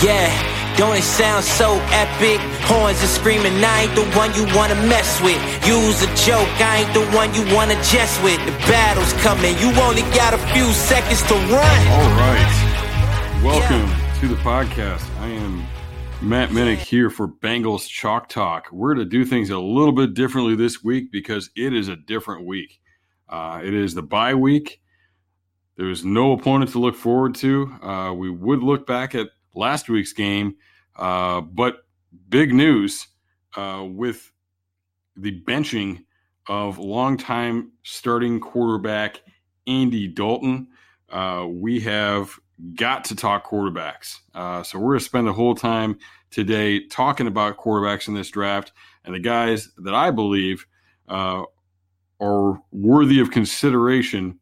Yeah, don't it sound so epic? Horns are screaming, I ain't the one you wanna mess with. Use a joke, I ain't the one you wanna jest with. The battle's coming, you only got a few seconds to run. All right. Welcome to the podcast. I am Matt Minnick here for Bengals Chalk Talk. We're to do things a little bit differently this week because it is a different week. Uh, it is the bye week. There's no opponent to look forward to. Uh, we would look back at last week's game, uh, but big news uh, with the benching of longtime starting quarterback Andy Dalton. Uh, we have got to talk quarterbacks. Uh, so we're going to spend the whole time today talking about quarterbacks in this draft and the guys that I believe uh, are worthy of consideration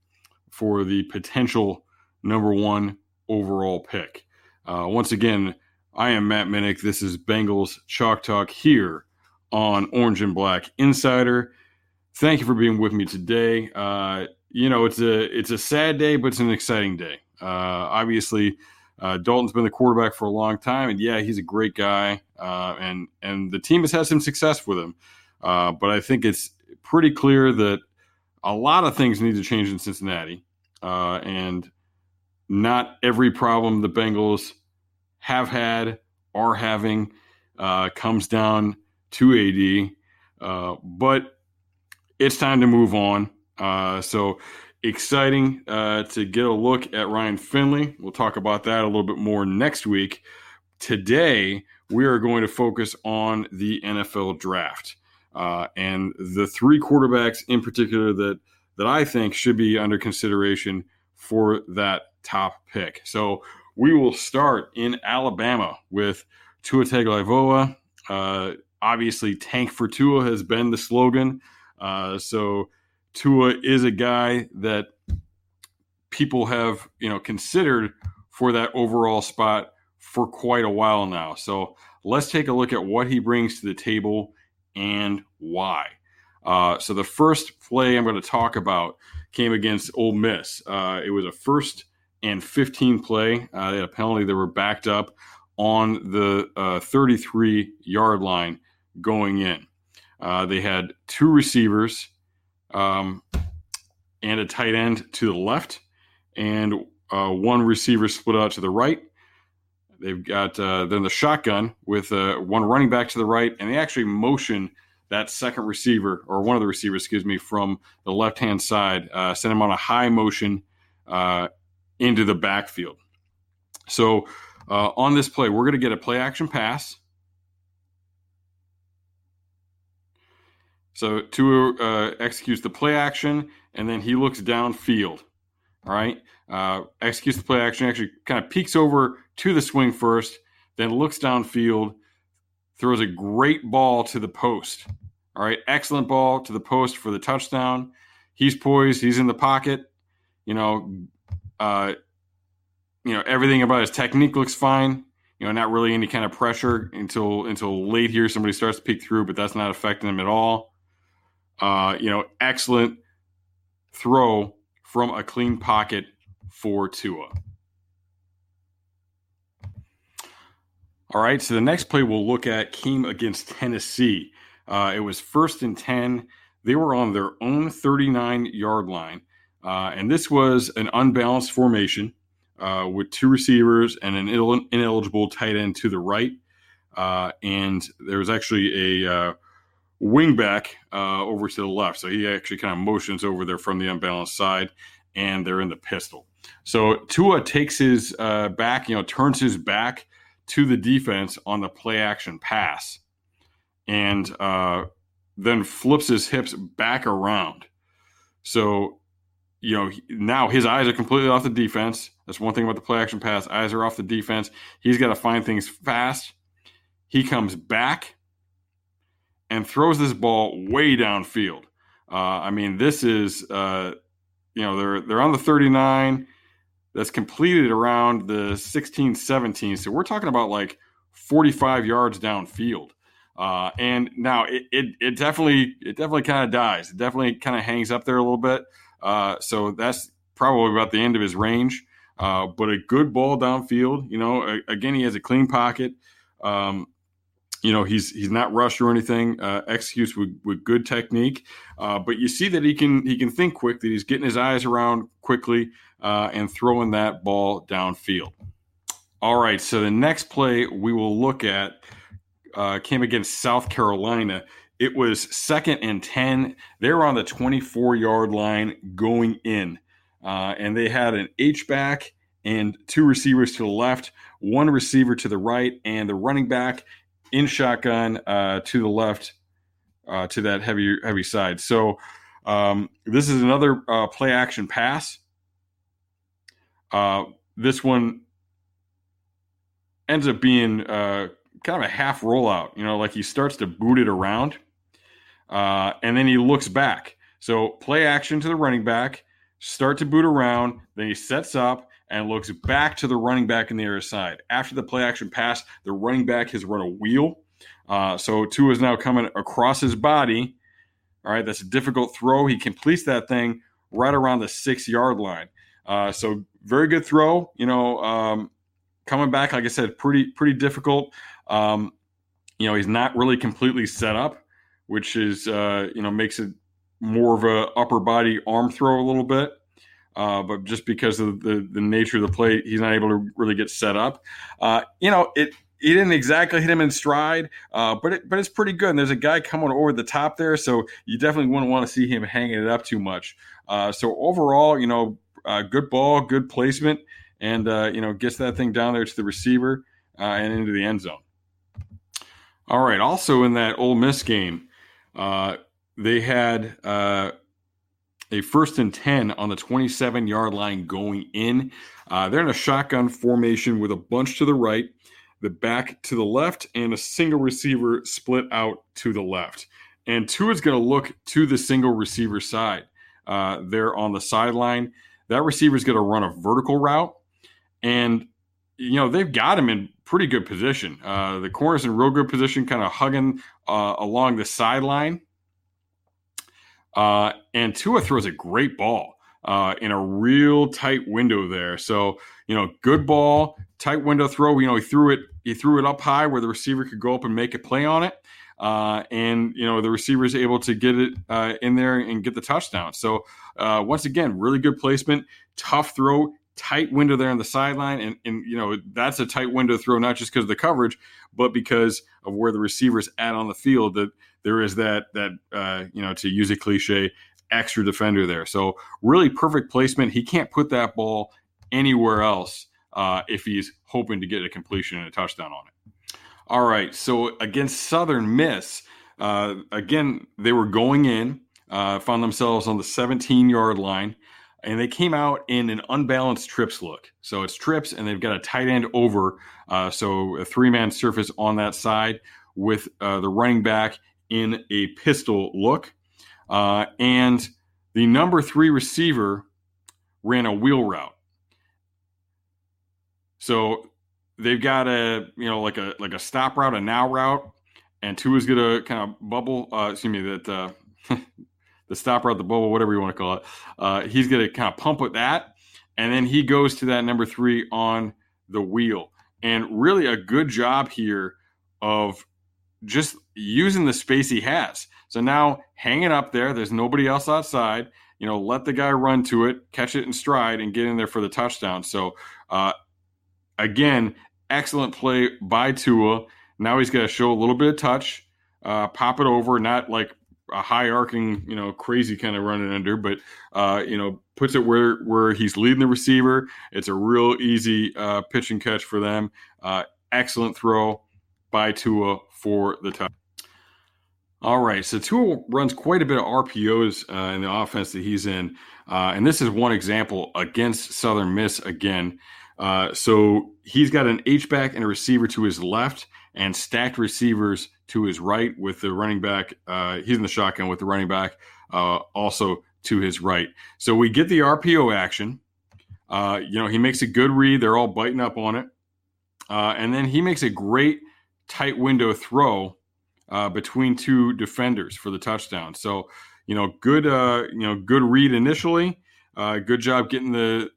for the potential number one overall pick. Uh, once again, I am Matt Minnick. This is Bengals Chalk Talk here on Orange and Black Insider. Thank you for being with me today. Uh, you know, it's a it's a sad day, but it's an exciting day. Uh, obviously, uh, Dalton's been the quarterback for a long time, and yeah, he's a great guy, uh, and and the team has had some success with him. Uh, but I think it's pretty clear that a lot of things need to change in Cincinnati, and not every problem the Bengals have had, are having, uh, comes down to AD. but it's time to move on. so exciting uh, to get a look at Ryan Finley. We'll talk about that a little bit more next week. Today, we are going to focus on the NFL draft uh, and the three quarterbacks in particular that that I think should be under consideration for that top pick. So we will start in Alabama with Tua Tagovailoa. Uh, obviously, "Tank for Tua" has been the slogan. Uh, so Tua is a guy that people have, you know, considered for that overall spot for quite a while now. So let's take a look at what he brings to the table and why. Uh, so the first play I'm going to talk about came against Ole Miss. Uh, it was a first and 15 play. Uh, they had a penalty. They were backed up on the uh, 33 yard line going in. Uh, they had two receivers um, and a tight end to the left, and uh, one receiver split out to the right. They've got then the shotgun with one running back to the right, and they actually motion that second receiver or one of the receivers, excuse me, from the left hand side, uh, send him on a high motion into the backfield. So uh, on this play, we're going to get a play action pass So Tua uh, executes the play action, and then he looks downfield. All right, uh, executes the play action. Actually, kind of peeks over to the swing first, then looks downfield, throws a great ball to the post. All right, excellent ball to the post for the touchdown. He's poised. He's in the pocket. You know, uh, you know everything about his technique looks fine. You know, not really any kind of pressure until until late here. Somebody starts to peek through, but that's not affecting him at all. Uh, you know, excellent throw from a clean pocket for Tua. All right, so the next play we'll look at came against Tennessee. Uh, it was first and 10. They were on their own 39 yard line. Uh, and this was an unbalanced formation uh, with two receivers and an ineligible tight end to the right. Uh, and there was actually a uh, wingback uh, over to the left. So he actually kind of motions over there from the unbalanced side, and they're in the pistol. So Tua takes his uh, back, you know, turns his back to the defense on the play action pass, and then flips his hips back around. So, you know, now his eyes are completely off the defense. That's one thing about the play action pass. Eyes are off the defense. He's got to find things fast. He comes back and throws this ball way downfield. Uh, I mean, this is uh, you know they're they're on the 39 that's completed around the 16 17 so we're talking about like 45 yards downfield uh, and now it, it, it definitely it definitely kind of dies it definitely kind of hangs up there a little bit uh, so that's probably about the end of his range uh, but a good ball downfield. You know, again, he has a clean pocket. Um, you know, he's he's not rushed or anything. Uh, executes with, with good technique, uh, but you see that he can he can think quick. That he's getting his eyes around quickly uh, and throwing that ball downfield. All right, so the next play we will look at uh, came against South Carolina. It was second and 10. They were on the 24 yard line going in, uh, and they had an H back and two receivers to the left, one receiver to the right, and the running back in shotgun uh, to the left uh, to that heavy heavy side. So um, this is another uh, play action pass. Uh, this one ends up being uh, kind of a half rollout. You know, like he starts to boot it around, uh, and then he looks back. So play action to the running back, start to boot around, then he sets up and looks back to the running back in the other side. After the play action pass, the running back has run a wheel. Uh, so Tua is now coming across his body. All right, that's a difficult throw. He completes that thing right around the six yard line. Uh, so very good throw. You know, um, coming back, like I said, pretty pretty difficult. Um, you know, he's not really completely set up, which is uh, you know makes it more of a upper body arm throw a little bit. Uh, but just because of the, the nature of the play, he's not able to really get set up. Uh, you know, it he didn't exactly hit him in stride, uh, but it, but it's pretty good. And there's a guy coming over the top there, so you definitely wouldn't want to see him hanging it up too much. Uh, so overall, you know, uh, good ball, good placement, and uh, you know gets that thing down there to the receiver and into the end zone. All right. Also in that Ole Miss game, they had a first and 10 on the 27 yard line going in. Uh, they're in a shotgun formation with a bunch to the right, the back to the left, and a single receiver split out to the left. And Tua is going to look to the single receiver side. Uh, they're on the sideline. That receiver is going to run a vertical route. And, you know, they've got him in pretty good position. Uh, the corner's in real good position, kind of hugging uh, along the sideline. Uh, and Tua throws a great ball uh, in a real tight window there. So you know, good ball, tight window throw. You know, he threw it he threw it up high where the receiver could go up and make a play on it. Uh, and you know the receiver is able to get it uh, in there and get the touchdown. So uh, once again, really good placement, tough throw, tight window there on the sideline, and and you know that's a tight window throw not just because of the coverage, but because of where the receiver's at on the field. That there is that that uh, you know to use a cliche extra defender there. So really perfect placement. He can't put that ball anywhere else uh, if he's hoping to get a completion and a touchdown on it. All right. So against Southern Miss, uh, again they were going in, uh, found themselves on the 17 yard line. And they came out in an unbalanced trips look. So it's trips, and they've got a tight end over. Uh, so a three man surface on that side with uh, the running back in a pistol look. Uh, and the number three receiver ran a wheel route. So they've got a you know like a like a stop route, a now route, and two is gonna kind of bubble. Uh, excuse me, that uh, the stop route, the bubble, whatever you want to call it. Uh, he's gonna kind of pump with that, and then he goes to that number three on the wheel. And really a good job here of just using the space he has. So now hanging up there, there's nobody else outside. You know, let the guy run to it, catch it in stride, and get in there for the touchdown. So, uh, again, excellent play by Tua. Now he's got to show a little bit of touch, uh, pop it over, not like a high arcing, you know, crazy kind of running under, but uh, you know, puts it where where he's leading the receiver. It's a real easy uh, pitch and catch for them. Uh, excellent throw by Tua for the touch. All right, so Tua runs quite a bit of RPOs uh, in the offense that he's in, uh, and this is one example against Southern Miss again. Uh, so he's got an H back and a receiver to his left, and stacked receivers to his right with the running back. Uh, he's in the shotgun with the running back uh, also to his right. So we get the RPO action. Uh, you know, he makes a good read. They're all biting up on it, and then he makes a great tight window throw uh, between two defenders for the touchdown. So, you know, good, uh, you know, good read initially. Uh, good job getting the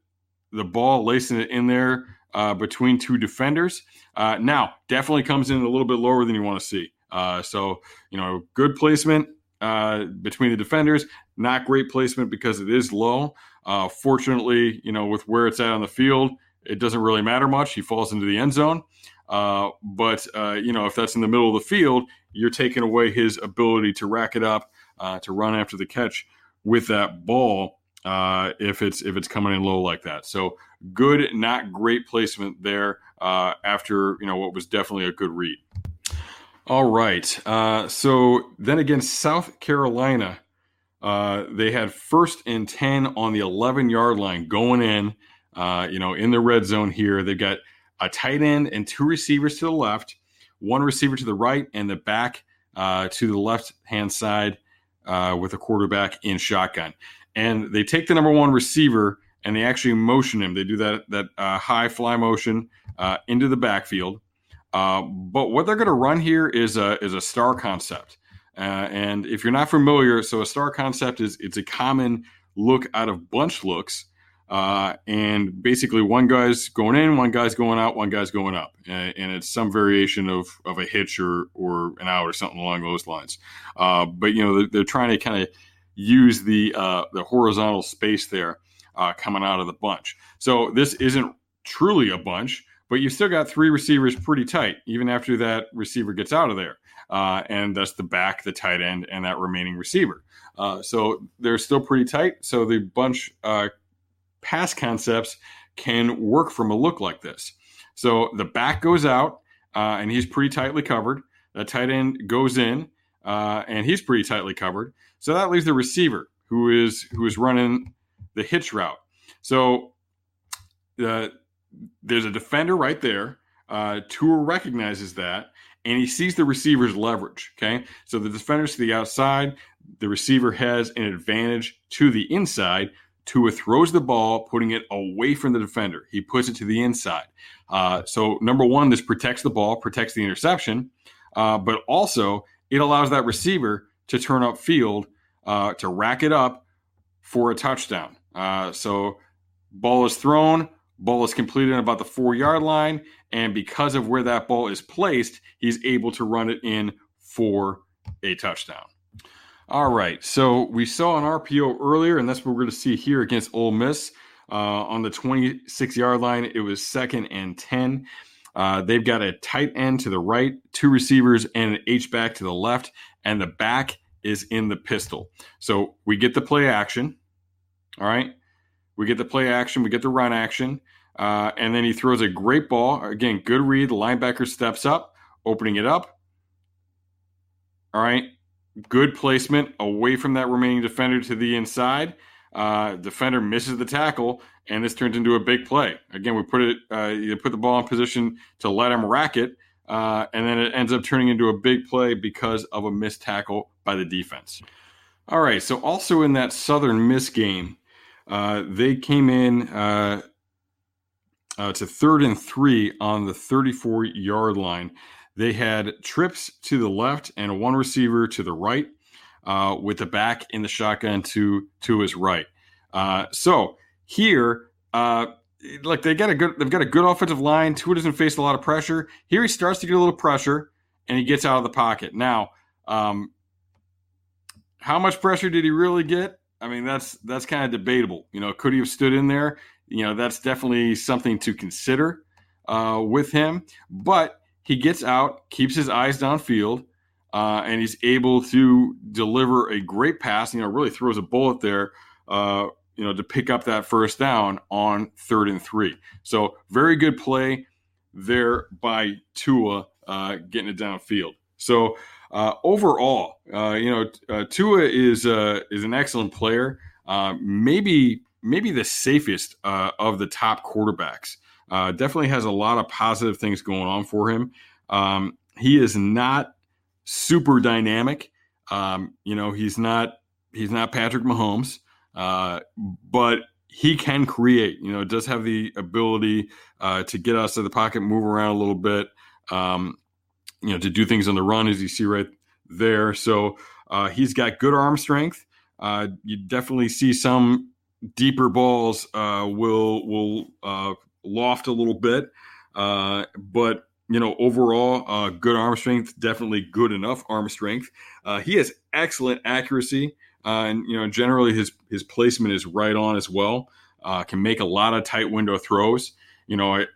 the ball, lacing it in there uh, between two defenders. Uh, now, definitely comes in a little bit lower than you want to see. Uh, so, you know, good placement uh, between the defenders, not great placement because it is low. Uh, fortunately, you know, with where it's at on the field, it doesn't really matter much. He falls into the end zone. Uh, but, you know, if that's in the middle of the field, you're taking away his ability to rack it up, to run after the catch with that ball uh, if it's if it's coming in low like that. So good, not great placement there uh, after you know what was definitely a good read. All right. Uh, so then again, South Carolina, uh, they had first and ten on the 11 yard line going in. Uh, you know, in the red zone here, they've got a tight end and two receivers to the left, one receiver to the right, and the back uh, to the left hand side with a quarterback in shotgun and they take the number one receiver and they actually motion him. They do that that uh, high fly motion uh, into the backfield. Uh, but what they're going to run here is a is a star concept. Uh, and if you're not familiar, so a star concept is it's a common look out of bunch looks. Uh, and basically, one guy's going in, one guy's going out, one guy's going up, and, and it's some variation of, of a hitch or or an out or something along those lines. Uh, but you know, they're, they're trying to kind of use the uh, the horizontal space there uh, coming out of the bunch. So this isn't truly a bunch, but you've still got three receivers pretty tight, even after that receiver gets out of there. Uh, and that's the back, the tight end, and that remaining receiver. Uh, so they're still pretty tight. So the bunch uh, pass concepts can work from a look like this. So the back goes out, uh, and he's pretty tightly covered. The tight end goes in, uh, and he's pretty tightly covered. So that leaves the receiver who is who is running the hitch route. So uh, there's a defender right there. Uh, Tua recognizes that, and he sees the receiver's leverage. Okay, so the defender's to the outside. The receiver has an advantage to the inside. Tua throws the ball, putting it away from the defender. He puts it to the inside. Uh, so number one, this protects the ball, protects the interception, uh, but also it allows that receiver to turn up field uh, to rack it up for a touchdown. Uh, so ball is thrown, ball is completed about the four yard line, and because of where that ball is placed, he's able to run it in for a touchdown. All right, so we saw an RPO earlier, and that's what we're going to see here against Ole Miss. Uh, on the 26 yard line, it was second and 10. Uh, they've got a tight end to the right, two receivers, and an H back to the left, and the back is in the pistol. So we get the play action. All right. We get the play action, we get the run action. Uh, and then he throws a great ball. Again, good read. The linebacker steps up, opening it up. All right. Good placement away from that remaining defender to the inside. Uh, defender misses the tackle, and this turns into a big play. Again, we put it, uh, you put the ball in position to let him rack it, uh, and then it ends up turning into a big play because of a missed tackle by the defense. All right, so also in that Southern Miss game, uh, they came in uh, uh to third and three on the 34 yard line. They had trips to the left and one receiver to the right, uh, with the back in the shotgun to to his right. Uh, so here, like they got a good, they've got a good offensive line. Tua doesn't face a lot of pressure. Here he starts to get a little pressure, and he gets out of the pocket. Now, um, how much pressure did he really get? I mean, that's that's kind of debatable. You know, could he have stood in there? You know, that's definitely something to consider uh, with him. But he gets out, keeps his eyes downfield, uh, and he's able to deliver a great pass. You know, really throws a bullet there. Uh, you know, to pick up that first down on third and three. So very good play there by Tua uh, getting it downfield. So uh, overall, uh, you know, uh, Tua is uh, is an excellent player. Uh, maybe maybe the safest of the top quarterbacks. definitely has a lot of positive things going on for him. Um, he is not super dynamic. Um, you know, he's not he's not Patrick Mahomes. Uh, but he can create. You know, does have the ability uh, to get us to the pocket, move around a little bit. Um, you know, to do things on the run, as you see right there. So uh, he's got good arm strength. Uh, you definitely see some deeper balls uh, will will uh, loft a little bit, uh, but you know overall uh, good arm strength, definitely good enough arm strength. Uh, he has excellent accuracy, and you know generally his his placement is right on as well. can make a lot of tight window throws. You know, I,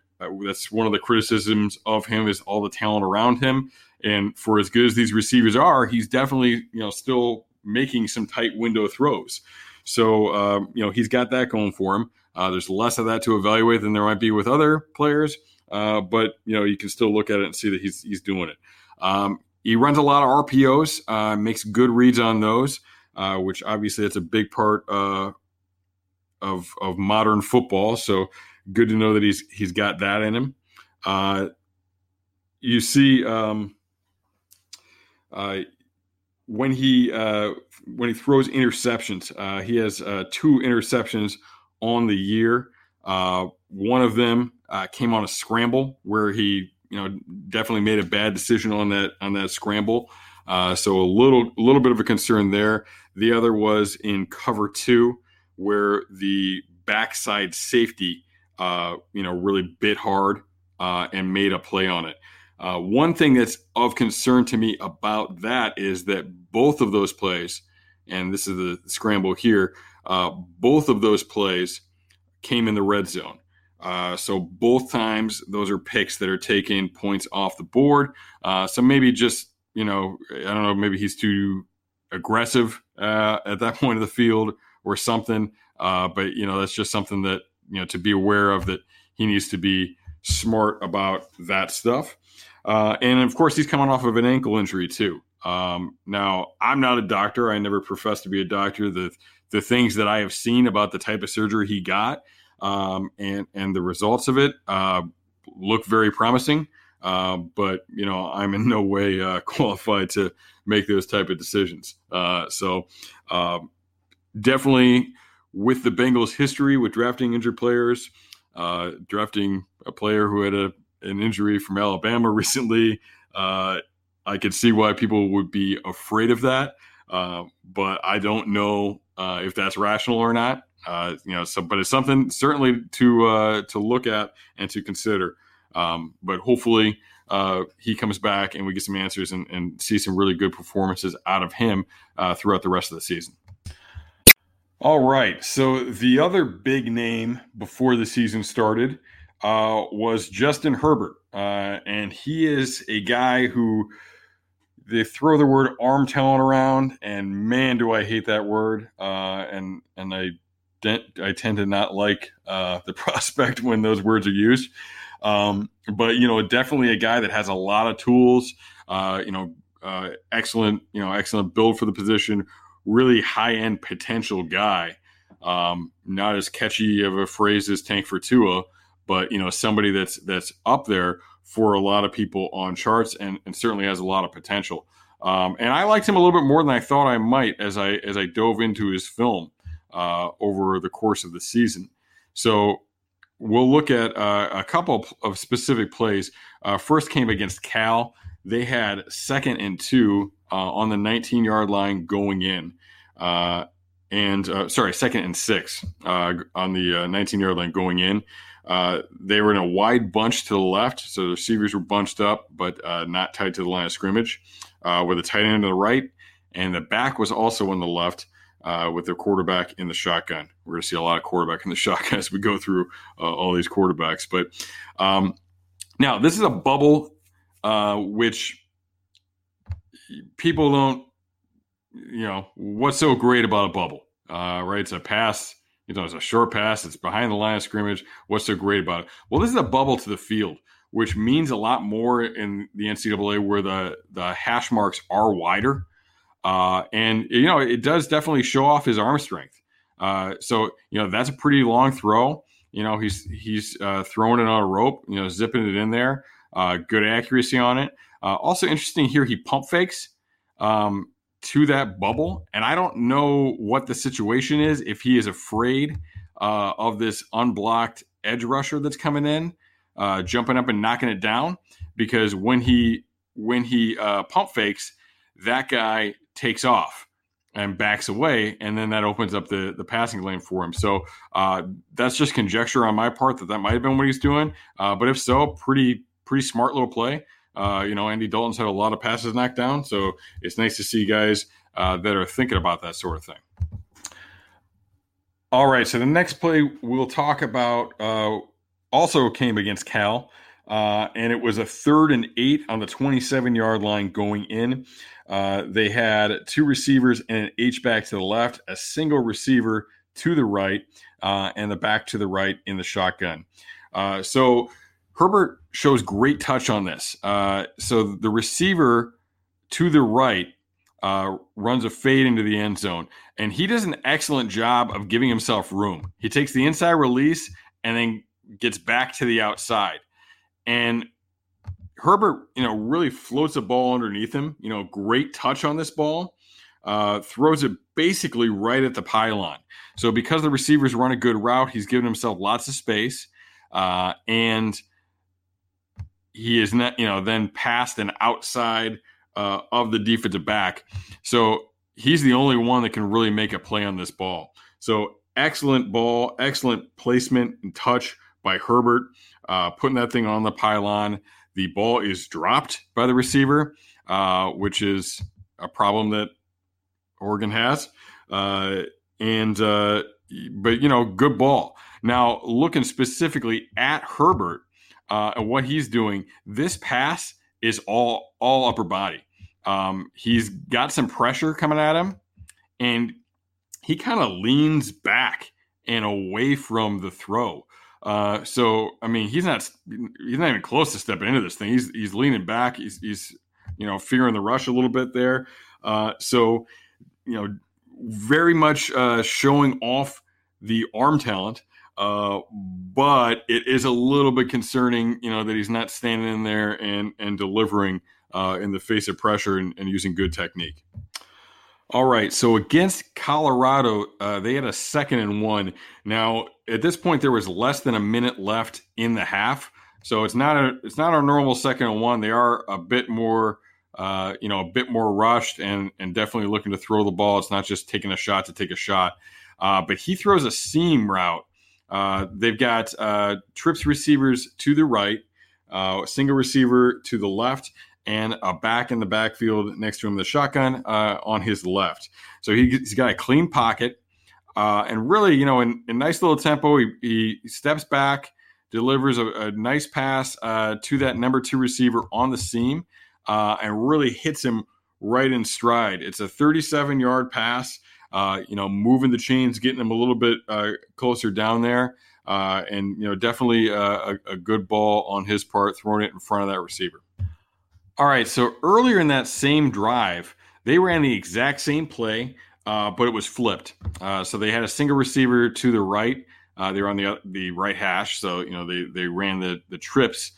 that's one of the criticisms of him is all the talent around him. And for as good as these receivers are, he's definitely you know still making some tight window throws. So, um, you know, he's got that going for him. Uh, there's less of that to evaluate than there might be with other players, uh, but you know, you can still look at it and see that he's he's doing it. Um, he runs a lot of RPOs, uh, makes good reads on those, uh, which obviously that's a big part uh, of of modern football. So, good to know that he's he's got that in him. Uh, you see. Um, when he uh, when he throws interceptions, uh, he has uh, two interceptions on the year. Uh, one of them uh, came on a scramble where he, you know, definitely made a bad decision on that on that scramble. Uh, so a little a little bit of a concern there. The other was in cover two, where the backside safety, you know, really bit hard and made a play on it. Uh, one thing that's of concern to me about that is that both of those plays, and this is the scramble here, uh, both of those plays came in the red zone. Uh, so both times those are picks that are taking points off the board. Uh, so maybe just you know I don't know maybe he's too aggressive uh, at that point of the field or something. Uh, but you know that's just something that you know to be aware of that he needs to be smart about that stuff. Uh, and of course, he's coming off of an ankle injury too. Um, now, I'm not a doctor. I never professed to be a doctor. The the things that I have seen about the type of surgery he got um, and and the results of it uh, look very promising. Uh, but you know, I'm in no way uh, qualified to make those type of decisions. Uh, so, um, definitely with the Bengals' history with drafting injured players, uh, drafting a player who had a an injury from Alabama recently. Uh, I could see why people would be afraid of that, uh, but I don't know uh, if that's rational or not. Uh, you know, so but it's something certainly to uh, to look at and to consider. Um, but hopefully he comes back and we get some answers and, and see some really good performances out of him throughout the rest of the season. All right. So the other big name before the season started uh, was Justin Herbert. Uh, and he is a guy who they throw the word arm talent around, and man, do I hate that word. Uh, and and I I tend to not like uh, the prospect when those words are used. Um, but you know, definitely a guy that has a lot of tools. Uh, you know, uh, excellent. You know, excellent build for the position. Really high end potential guy. Um, not as catchy of a phrase as Tank for Tua, but you know somebody that's that's up there for a lot of people on charts and, and certainly has a lot of potential. Um, and I liked him a little bit more than I thought I might as I as I dove into his film uh, over the course of the season. So we'll look at uh, a couple of specific plays. Uh, first came against Cal. They had second and two uh, on the 19 yard line going in. Uh, and uh, sorry, second and six on the 19 yard line going in. Uh, they were in a wide bunch to the left, so the receivers were bunched up, but uh, not tied to the line of scrimmage, uh, with a tight end to the right, and the back was also on the left. Uh, with their quarterback in the shotgun, we're going to see a lot of quarterback in the shotgun as we go through uh, all these quarterbacks. But um, now this is a bubble, which people don't, you know, what's so great about a bubble, uh, right? It's a pass you know, it's a short pass. It's behind the line of scrimmage. What's so great about it? Well, this is a bubble to the field, which means a lot more in the NCAA where the the hash marks are wider, uh, and you know it does definitely show off his arm strength. Uh, so you know that's a pretty long throw. You know he's he's uh, throwing it on a rope. You know zipping it in there. Uh, good accuracy on it. Uh, also interesting here, he pump fakes. Um, to that bubble. And I don't know what the situation is, if he is afraid uh, of this unblocked edge rusher that's coming in, uh, jumping up and knocking it down. Because when he when he uh, pump fakes, that guy takes off. and backs away, and then that opens up the the passing lane for him. So uh, that's just conjecture on my part that that might have been what he's doing. Uh, but if so, pretty pretty smart little play. Uh, you know, Andy Dalton's had a lot of passes knocked down, so it's nice to see guys uh, that are thinking about that sort of thing. All right, so the next play we'll talk about uh, also came against Cal, uh, and it was a third and eight on the 27 yard line going in. Uh, they had two receivers and an H back to the left, a single receiver to the right, uh, and the back to the right in the shotgun. So Herbert shows great touch on this. Uh, so the receiver to the right uh, runs a fade into the end zone, and he does an excellent job of giving himself room. He takes the inside release and then gets back to the outside, and Herbert, you know, really floats a ball underneath him. You know, great touch on this ball. Uh, throws it basically right at the pylon. So because the receivers run a good route, he's given himself lots of space, uh, and he is not, you know, then past and outside uh, of the defensive back. So he's the only one that can really make a play on this ball. So excellent ball, excellent placement and touch by Herbert, uh, putting that thing on the pylon. The ball is dropped by the receiver, uh, which is a problem that Oregon has. Uh, and uh, but you know, good ball. Now looking specifically at Herbert uh, and what he's doing, this pass is all all upper body. Um, he's got some pressure coming at him, and he kind of leans back and away from the throw. Uh, so I mean, he's not he's not even close to stepping into this thing. He's he's leaning back. He's he's you know fearing the rush a little bit there. Uh, so you know, very much uh, showing off the arm talent. Uh, but it is a little bit concerning, you know, that he's not standing in there and and delivering uh, in the face of pressure and, and, using good technique. All right, so against Colorado, uh, they had a second and one. Now at this point, there was less than a minute left in the half, so it's not a it's not our normal second and one. They are a bit more. Uh, you know, a bit more rushed and and definitely looking to throw the ball. It's not just taking a shot to take a shot. Uh, but he throws a seam route uh, they've got uh, trips receivers to the right, uh, single receiver to the left, and a back in the backfield next to him, the shotgun uh, on his left. So he, has got a clean pocket. Uh, and really, you know, in, in nice little tempo, he, he steps back, delivers a, a nice pass to that number two receiver on the seam, and really hits him right in stride. It's a 37 yard pass uh, you know, moving the chains, getting them a little bit uh, closer down there. Uh, and, you know, definitely a, a, good ball on his part, throwing it in front of that receiver. All right. So earlier in that same drive, they ran the exact same play, uh, but it was flipped. Uh, so they had a single receiver to the right. Uh, they were on the the right hash, so you know they they ran the the trips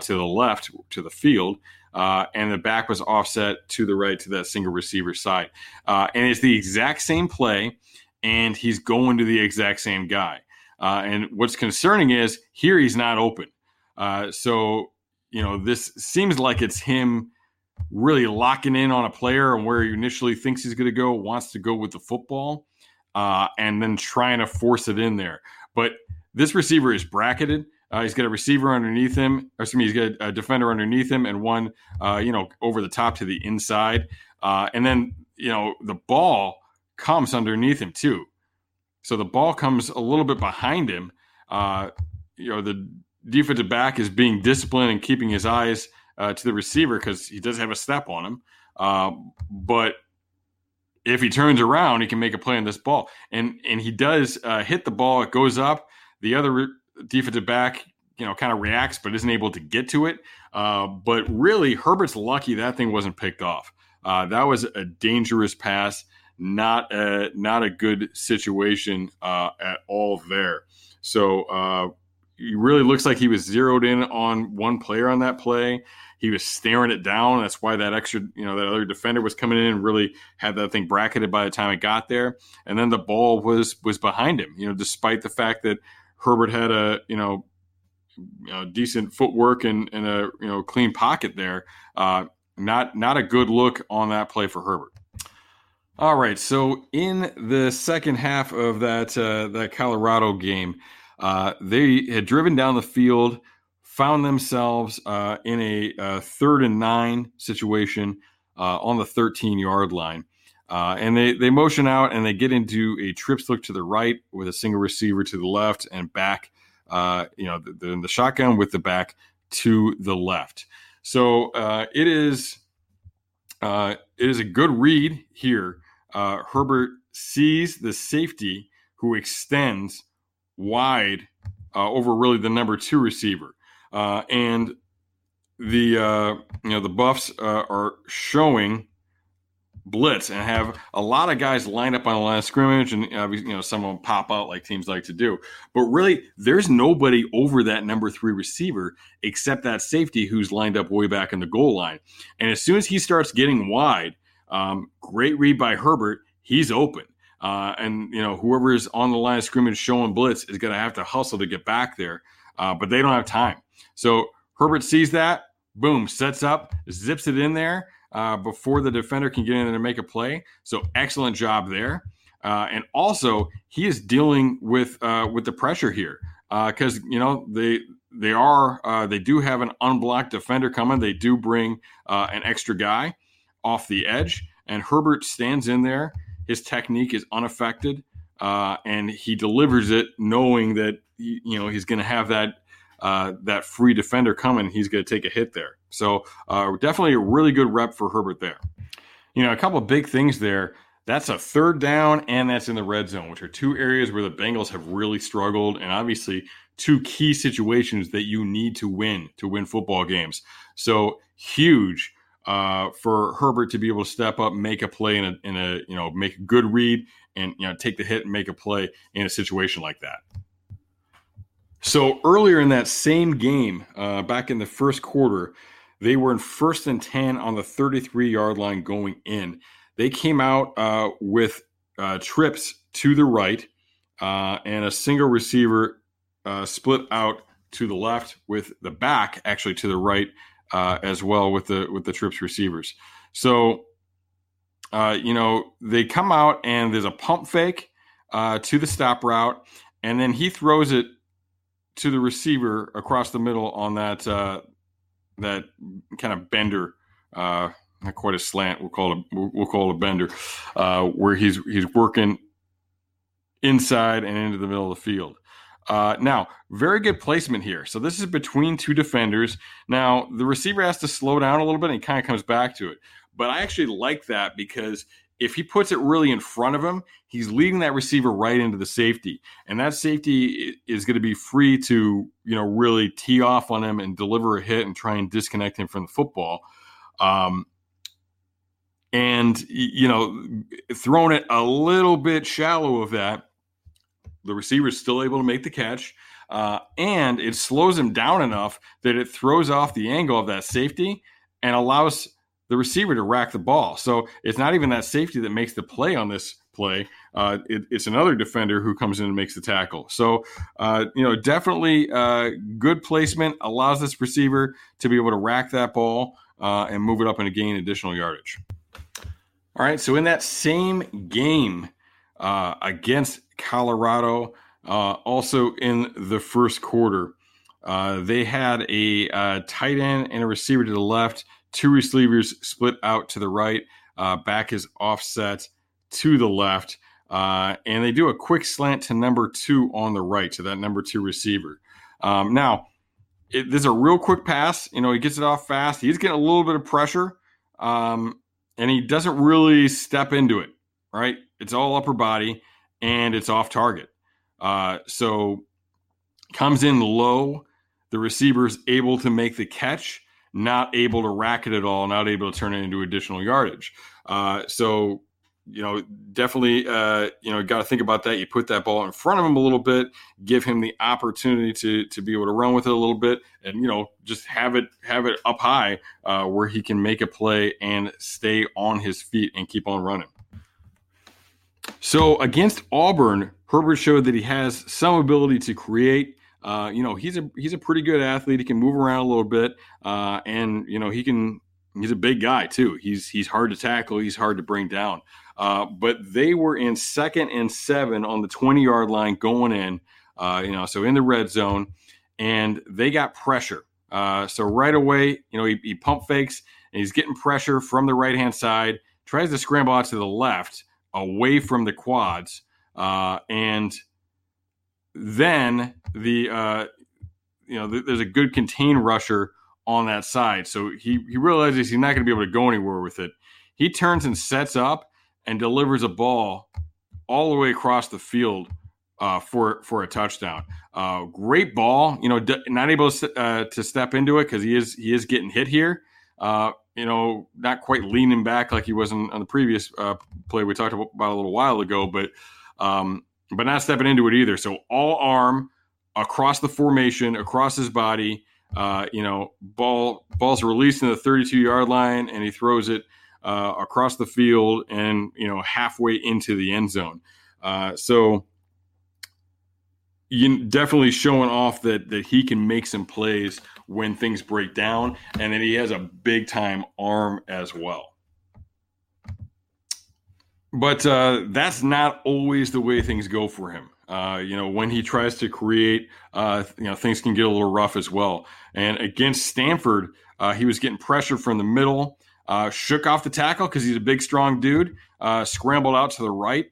to the left to the field, uh, and the back was offset to the right to that single receiver side. Uh, and it's the exact same play, and he's going to the exact same guy. Uh, and what's concerning is here he's not open. Uh, so, you know, this seems like it's him really locking in on a player and where he initially thinks he's going to go, wants to go with the football, uh, and then trying to force it in there. But this receiver is bracketed. Uh, he's got a receiver underneath him. Or excuse me, he's got a defender underneath him and one, uh, you know, over the top to the inside. Uh, and then, you know, the ball comes underneath him too. So the ball comes a little bit behind him. Uh, you know, the defensive back is being disciplined and keeping his eyes uh, to the receiver because he does have a step on him. Uh, but if he turns around, he can make a play on this ball. And and he does hit the ball. It goes up. The other defensive back, you know, kind of reacts but isn't able to get to it. Uh, but really, Herbert's lucky that thing wasn't picked off. Uh, that was a dangerous pass, not a not a good situation uh, at all there. So uh, it really looks like he was zeroed in on one player on that play. He was staring it down. That's why that extra, you know, that other defender was coming in and really had that thing bracketed by the time it got there. And then the ball was was behind him. You know, despite the fact that Herbert had a you know, decent footwork and, and a you know clean pocket there. Uh, not not a good look on that play for Herbert. All right. So in the second half of that uh, that Colorado game, uh, they had driven down the field, found themselves uh, in a, a, uh, third and nine situation uh, on the 13 yard line. Uh, and they, they motion out and they get into a trip look to the right with a single receiver to the left and back, you know, the, the, the, shotgun with the back to the left. So it is it is a good read here uh, Herbert sees the safety who extends wide uh, over really the number two receiver, uh, and the uh, you know the Buffs uh, are showing blitz and have a lot of guys lined up on the line of scrimmage, and you know some of them pop out like teams like to do. But really, there's nobody over that number three receiver except that safety who's lined up way back in the goal line. And as soon as he starts getting wide, um, great read by Herbert. He's open. Uh, and, you know, whoever is on the line of scrimmage showing blitz is going to have to hustle to get back there. Uh, but they don't have time. So Herbert sees that, boom, sets up, zips it in there uh, before the defender can get in there to make a play. So excellent job there. Uh, and also, he is dealing with uh, with the pressure here because uh, you know they they are uh, they do have an unblocked defender coming. They do bring an extra guy, off the edge, and Herbert stands in there. His technique is unaffected, and he delivers it knowing that you know he's going to have that uh, that free defender coming. He's going to take a hit there. So uh, definitely a really good rep for Herbert there. You know, a couple of big things there. That's a third down, and that's in the red zone, which are two areas where the Bengals have really struggled, and obviously two key situations that you need to win to win football games. So huge uh, for Herbert to be able to step up, make a play in a, in a you know make a good read, and you know take the hit and make a play in a situation like that. So earlier in that same game, uh, back in the first quarter, they were in first and ten on the 33 yard line going in. They came out uh, with uh, trips to the right uh, and a single receiver uh, split out to the left with the back actually to the right uh, as well with the with the trips receivers. So, you know, they come out and there's a pump fake to the stop route, and then he throws it to the receiver across the middle on that uh, that kind of bender. Uh, not quite a slant. We'll call it. We'll call it a bender, uh, where he's he's working inside and into the middle of the field. Uh, now, very good placement here. So this is between two defenders. Now, the receiver has to slow down a little bit and kind of comes back to it. But I actually like that because if he puts it really in front of him, he's leading that receiver right into the safety. And that safety is going to be free to, you know, really tee off on him and deliver a hit and try and disconnect him from the football. Um, and, you know, throwing it a little bit shallow of that the receiver is still able to make the catch, uh, and it slows him down enough that it throws off the angle of that safety and allows the receiver to rack the ball. So it's not even that safety that makes the play on this play. Uh, it, it's another defender who comes in and makes the tackle. So, uh, you know, definitely uh, good placement allows this receiver to be able to rack that ball uh, and move it up and gain additional yardage. All right. So in that same game uh, against Colorado. Uh, also in the first quarter, they had a tight end and a receiver to the left, two receivers split out to the right, uh, back is offset to the left, uh, and they do a quick slant to number two on the right, to that number two receiver. Um, now, it, there's a real quick pass. You know, he gets it off fast. He's getting a little bit of pressure, um, and he doesn't really step into it. Right, it's all upper body and it's off target. Uh, so comes in low. The receiver is able to make the catch, not able to rack it at all, not able to turn it into additional yardage. Uh, so, you know, definitely, uh, you know, got to think about that. You put that ball in front of him a little bit, give him the opportunity to to be able to run with it a little bit, and you know, just have it have it up high uh, where he can make a play and stay on his feet and keep on running. So against Auburn, Herbert showed that he has some ability to create. Uh, you know, he's a he's a pretty good athlete. He can move around a little bit, uh, and you know he can he's a big guy too. He's he's hard to tackle. He's hard to bring down. Uh, but they were in second and seven on the 20 yard line going in, uh, you know, so in the red zone, and they got pressure. Uh, so right away, you know, he, he pump fakes and he's getting pressure from the right hand side, tries to scramble out to the left away from the quads, uh, and then the uh, you know, th- there's a good contain rusher on that side. So he, he realizes he's not going to be able to go anywhere with it. He turns and sets up and delivers a ball all the way across the field uh, for for a touchdown. Uh, great ball. You know, d- not able to, uh, to step into it because he is he is getting hit here. Uh, you know, not quite leaning back like he was on, on the previous uh, play we talked about a little while ago, but um, but not stepping into it either. So all arm across the formation, across his body. Uh, you know, ball ball's released in the 32 yard line, and he throws it uh, across the field and you know halfway into the end zone. Uh, so you definitely showing off that that he can make some plays when things break down, and that he has a big time arm as well. But uh, that's not always the way things go for him. Uh, you know, when he tries to create, uh, you know, things can get a little rough as well. And against Stanford, uh, he was getting pressure from the middle, uh, shook off the tackle because he's a big, strong dude, uh, scrambled out to the right,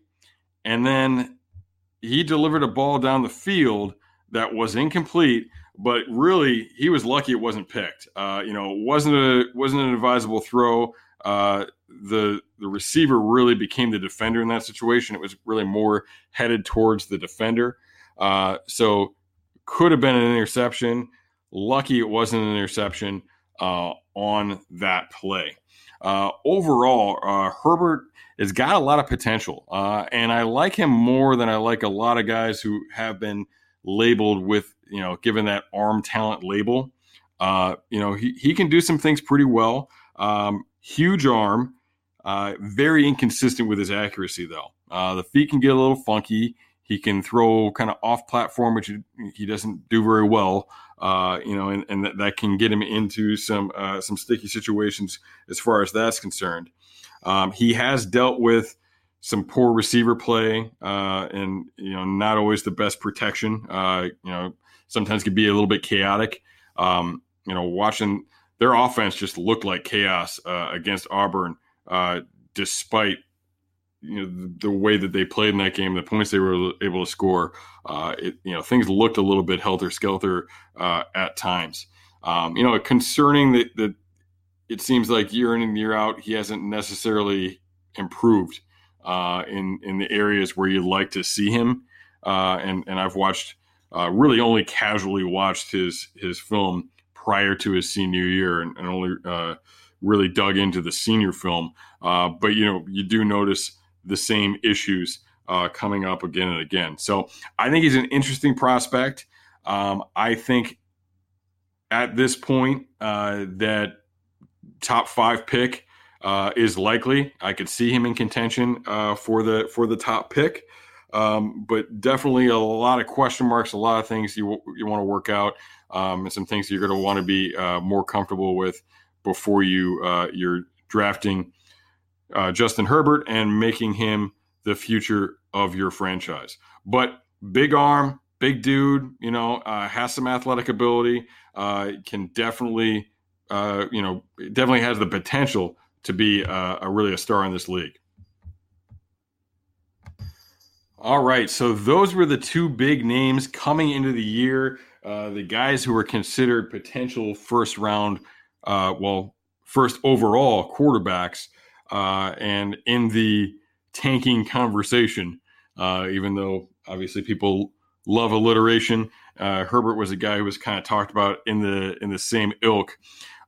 and then he delivered a ball down the field that was incomplete. But really, he was lucky it wasn't picked. you know, wasn't a wasn't an advisable throw. The the receiver really became the defender in that situation. It was really more headed towards the defender. Uh, so could have been an interception. Lucky it wasn't an interception uh, on that play. Uh, overall, uh, Herbert has got a lot of potential, uh, and I like him more than I like a lot of guys who have been labeled with, you know, given that arm talent label. Uh, you know, he, he can do some things pretty well. Um, huge arm, uh, very inconsistent with his accuracy, though. Uh, the feet can get a little funky. He can throw kind of off platform, which he doesn't do very well. Uh, you know, and, and that, that, can get him into some uh, some sticky situations as far as that's concerned. Um, he has dealt with some poor receiver play, uh, and you know, not always the best protection. Uh, you know, sometimes can be a little bit chaotic. Um, you know, watching their offense just looked like chaos against Auburn, uh, despite you know the, the, way that they played in that game, the points they were able to score. Uh, it, you know things looked a little bit helter skelter uh, at times. Um, you know, concerning that, that it seems like year in and year out he hasn't necessarily improved uh, in in the areas where you'd like to see him. Uh, and and I've watched really only casually watched his his film prior to his senior year and, and only uh, really dug into the senior film. Uh, but you know, you do notice the same issues uh, coming up again and again. So I think he's an interesting prospect. Um, I think at this point uh, that top five pick uh, is likely. I could see him in contention uh, for the for the top pick. Um, but definitely a lot of question marks, a lot of things you you want to work out um, and some things you're going to want to be uh, more comfortable with before you uh, you're drafting uh, Justin Herbert and making him the future of your franchise. But big arm, big dude, you know, uh, has some athletic ability, uh, can definitely, uh, you know, definitely has the potential to be a really a star in this league. All right, so those were the two big names coming into the year uh, the guys who were considered potential first round, uh, well, first overall quarterbacks, uh, and in the tanking conversation, uh, even though obviously people love alliteration, uh, Herbert was a guy who was kind of talked about in the in the same ilk.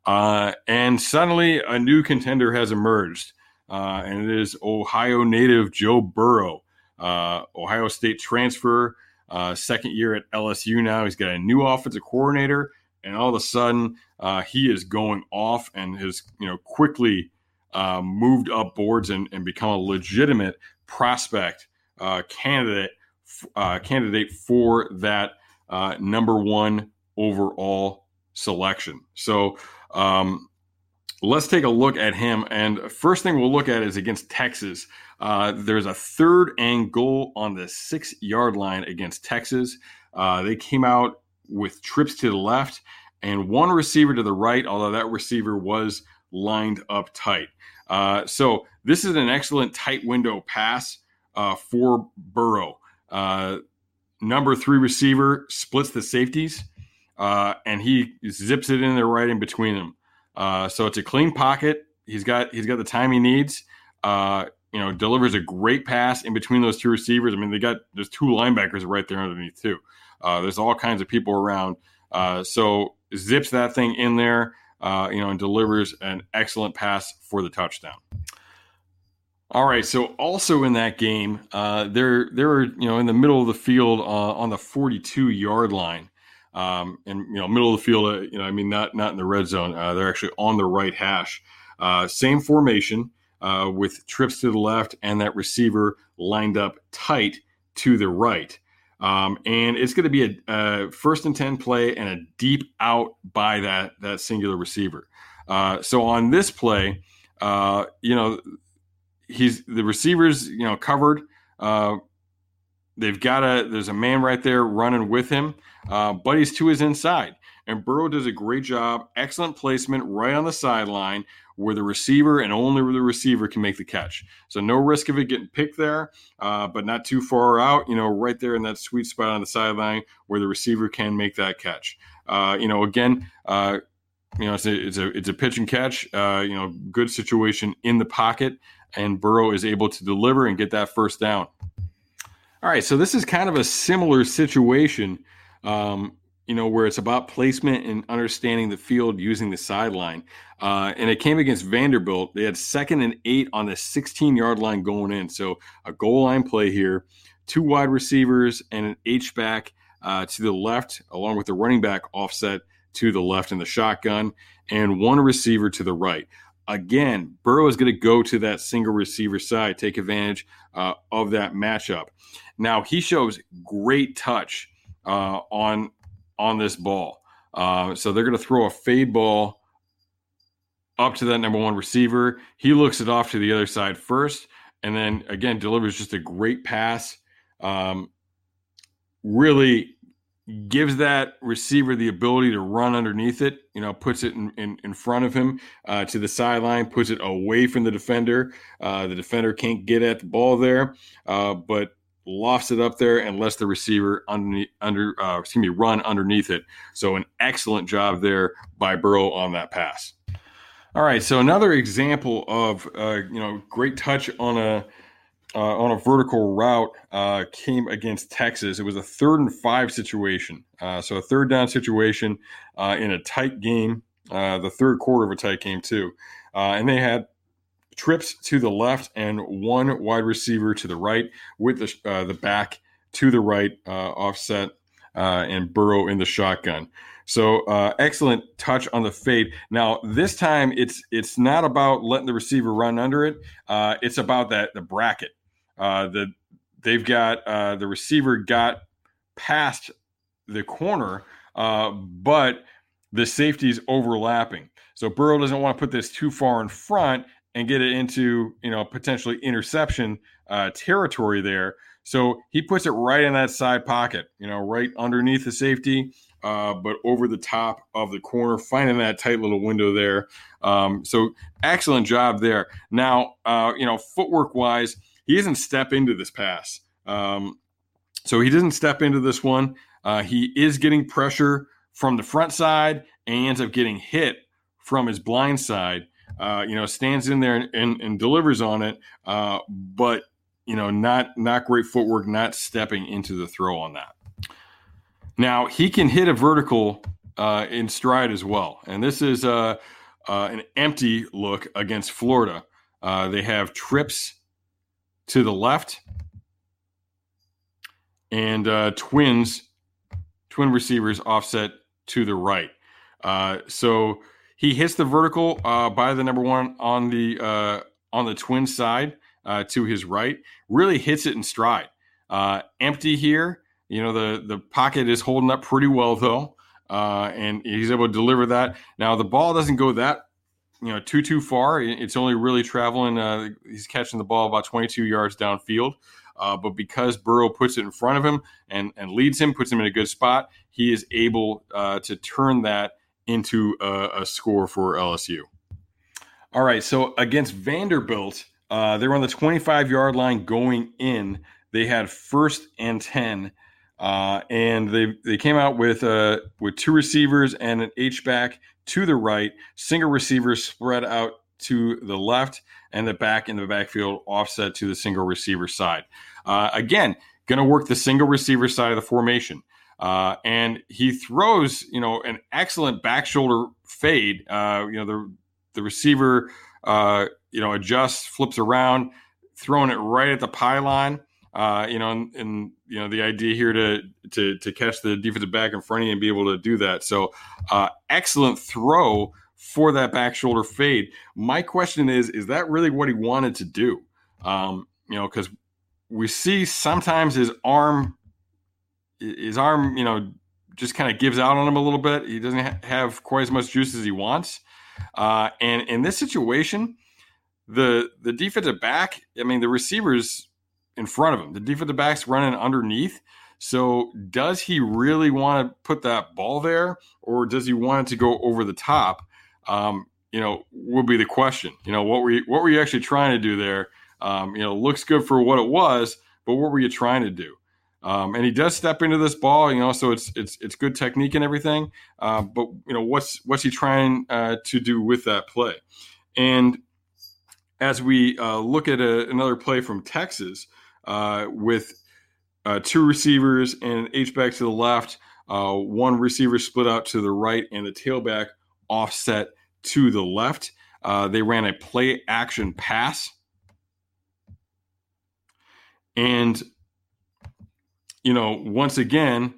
and suddenly, a new contender has emerged, and it is Ohio native Joe Burrow, Ohio State transfer. Uh, second year at LSU now. He's got a new offensive coordinator, and all of a sudden uh, he is going off and has you know quickly uh, moved up boards and, and become a legitimate prospect uh, candidate uh, candidate for that uh, number one overall selection. So. Um, let's take a look at him. And first thing we'll look at is against Texas. Uh, there's a third and goal on the six yard line against Texas. Uh, they came out with trips to the left and one receiver to the right, although that receiver was lined up tight. Uh, so this is an excellent tight window pass uh, for Burrow. Uh, number three receiver splits the safeties, uh, and he zips it in there right in between them. Uh, so it's a clean pocket. He's got he's got the time he needs. Uh, you know, delivers a great pass in between those two receivers. I mean, they got there's two linebackers right there underneath too. There's all kinds of people around. So zips that thing in there, uh, you know, and delivers an excellent pass for the touchdown. All right. So also in that game, uh, they're they're you know in the middle of the field uh, on the 42 yard line, um, and you know middle of the field. Uh, you know, I mean not not in the red zone. Uh, they're actually on the right hash. Uh, same formation uh, with trips to the left and that receiver lined up tight to the right. Um, and it's going to be a, a, first and 10 play and a deep out by that, that singular receiver. Uh, so on this play, uh, you know, he's the receivers, you know, covered. Uh, they've got a, there's a man right there running with him, uh, but he's to his inside. And Burrow does a great job, excellent placement right on the sideline where the receiver and only the receiver can make the catch. So no risk of it getting picked there, uh, but not too far out. You know, right there in that sweet spot on the sideline where the receiver can make that catch. Uh, you know, again, uh, you know, it's a, it's a it's a pitch and catch. Uh, you know, good situation in the pocket, and Burrow is able to deliver and get that first down. All right, so this is kind of a similar situation. Um, you know, where it's about placement and understanding the field using the sideline. Uh, and it came against Vanderbilt. They had second and eight on the 16 yard line going in. So a goal line play here, two wide receivers and an H back uh, to the left, along with the running back offset to the left in the shotgun, and one receiver to the right. Again, Burrow is going to go to that single receiver side, take advantage uh, of that matchup. Now, he shows great touch uh, on on this ball. Uh, so they're going to throw a fade ball up to that number one receiver. He looks it off to the other side first, and then again delivers just a great pass. Um, really gives that receiver the ability to run underneath it. You know, puts it in, in, in front of him uh, to the sideline, puts it away from the defender. Uh, the defender can't get at the ball there, uh, but lofts it up there and lets the receiver under, under uh, excuse me run underneath it. So an excellent job there by Burrow on that pass. All right, so another example of uh, you know great touch on a uh, on a vertical route uh, came against Texas. It was a third and five situation, uh, so a third down situation uh, in a tight game, uh, the third quarter of a tight game too, Uh and they had trips to the left and one wide receiver to the right with the, uh, the back to the right uh, offset uh, and Burrow in the shotgun. So uh, excellent touch on the fade. Now this time it's it's not about letting the receiver run under it. It's about that the bracket. The they've got the receiver got past the corner, but the safety is overlapping. So Burrow doesn't want to put this too far in front and get it into you know potentially interception uh, territory there. So he puts it right in that side pocket, you know, right underneath the safety, uh, but over the top of the corner, finding that tight little window there. Um, so excellent job there. Now, uh, you know, footwork wise, he doesn't step into this pass. Um, so he doesn't step into this one. Uh, he is getting pressure from the front side and ends up getting hit from his blind side uh, you know, stands in there and, and, and delivers on it, uh, but you know, not not great footwork, not stepping into the throw on that. Now he can hit a vertical uh, in stride as well, and this is uh, uh, an empty look against Florida. Uh, they have trips to the left and twins, twin receivers offset to the right. So he hits the vertical uh, by the number one on the uh, on the twin side uh, to his right. Really hits it in stride. Uh, empty here. You know the the pocket is holding up pretty well though, uh, and he's able to deliver that. Now the ball doesn't go that you know too too far. It's only really traveling. Uh, he's catching the ball about 22 yards downfield. Uh, but because Burrow puts it in front of him and, and leads him, puts him in a good spot, he is able uh, to turn that into a, a, score for LSU. All right, so against Vanderbilt, uh, they were on the 25 yard line going in. They had first and 10. Uh, and they they came out with uh, with two receivers and an H back to the right, single receivers spread out to the left, and the back in the backfield offset to the single receiver side. Uh, again, going to work the single receiver side of the formation. Uh, and he throws, you know, an excellent back shoulder fade. Uh, you know, the the receiver, uh, you know, adjusts, flips around, throwing it right at the pylon. Uh, you know, and, and, you know the idea here to to to catch the defensive back in front of you and be able to do that. So, uh, excellent throw for that back shoulder fade. My question is, is that really what he wanted to do? Um, you know, because we see sometimes his arm, his arm, you know, just kind of gives out on him a little bit. He doesn't ha- have quite as much juice as he wants. Uh, and in this situation, the the defensive back, I mean, the receivers in front of him, the defensive back's running underneath. So does he really want to put that ball there, or does he want it to go over the top? Um, you know, would be the question. You know, what were you, what were you actually trying to do there? Um, you know, looks good for what it was, but what were you trying to do? Um, and he does step into this ball, you know, so it's it's it's good technique and everything. Uh, but you know, what's what's he trying uh, to do with that play? And as we uh, look at a, another play from Texas uh, with uh, two receivers and an H back to the left, uh, one receiver split out to the right, and the tailback offset to the left. they ran a play action pass and, you know, once again,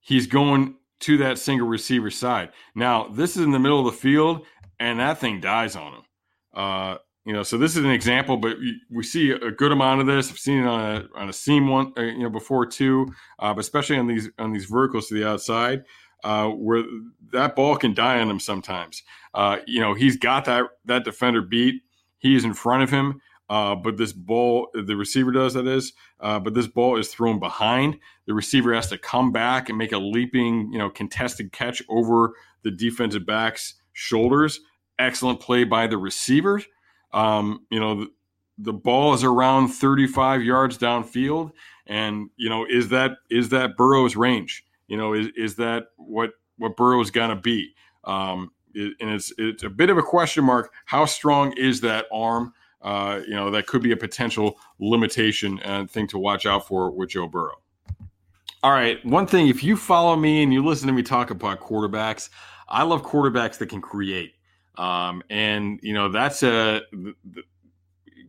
he's going to that single receiver side. Now, this is in the middle of the field, and that thing dies on him. Uh, you know, so this is an example, but we see a good amount of this. I've seen it on a on a seam one, uh, you know, before too, uh, but especially on these on these verticals to the outside, uh, where that ball can die on him sometimes. Uh, you know, he's got that that defender beat. He's in front of him. Uh, but this ball, the receiver does that is, uh, but this ball is thrown behind. The receiver has to come back and make a leaping, you know, contested catch over the defensive back's shoulders. Excellent play by the receiver. Um, you know, the, the ball is around 35 yards downfield, and you know, is that is that Burrow's range? You know, is is that what what Burrow's gonna be? Um, it, and it's it's a bit of a question mark. How strong is that arm? Uh, you know, that could be a potential limitation and thing to watch out for with Joe Burrow. All right, one thing, if you follow me and you listen to me talk about quarterbacks, I love quarterbacks that can create. Um, and, you know, that's a,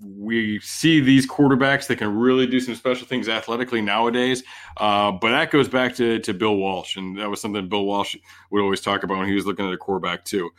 we see these quarterbacks that can really do some special things athletically nowadays. Uh, but that goes back to, to Bill Walsh. And that was something Bill Walsh would always talk about when he was looking at a quarterback, too.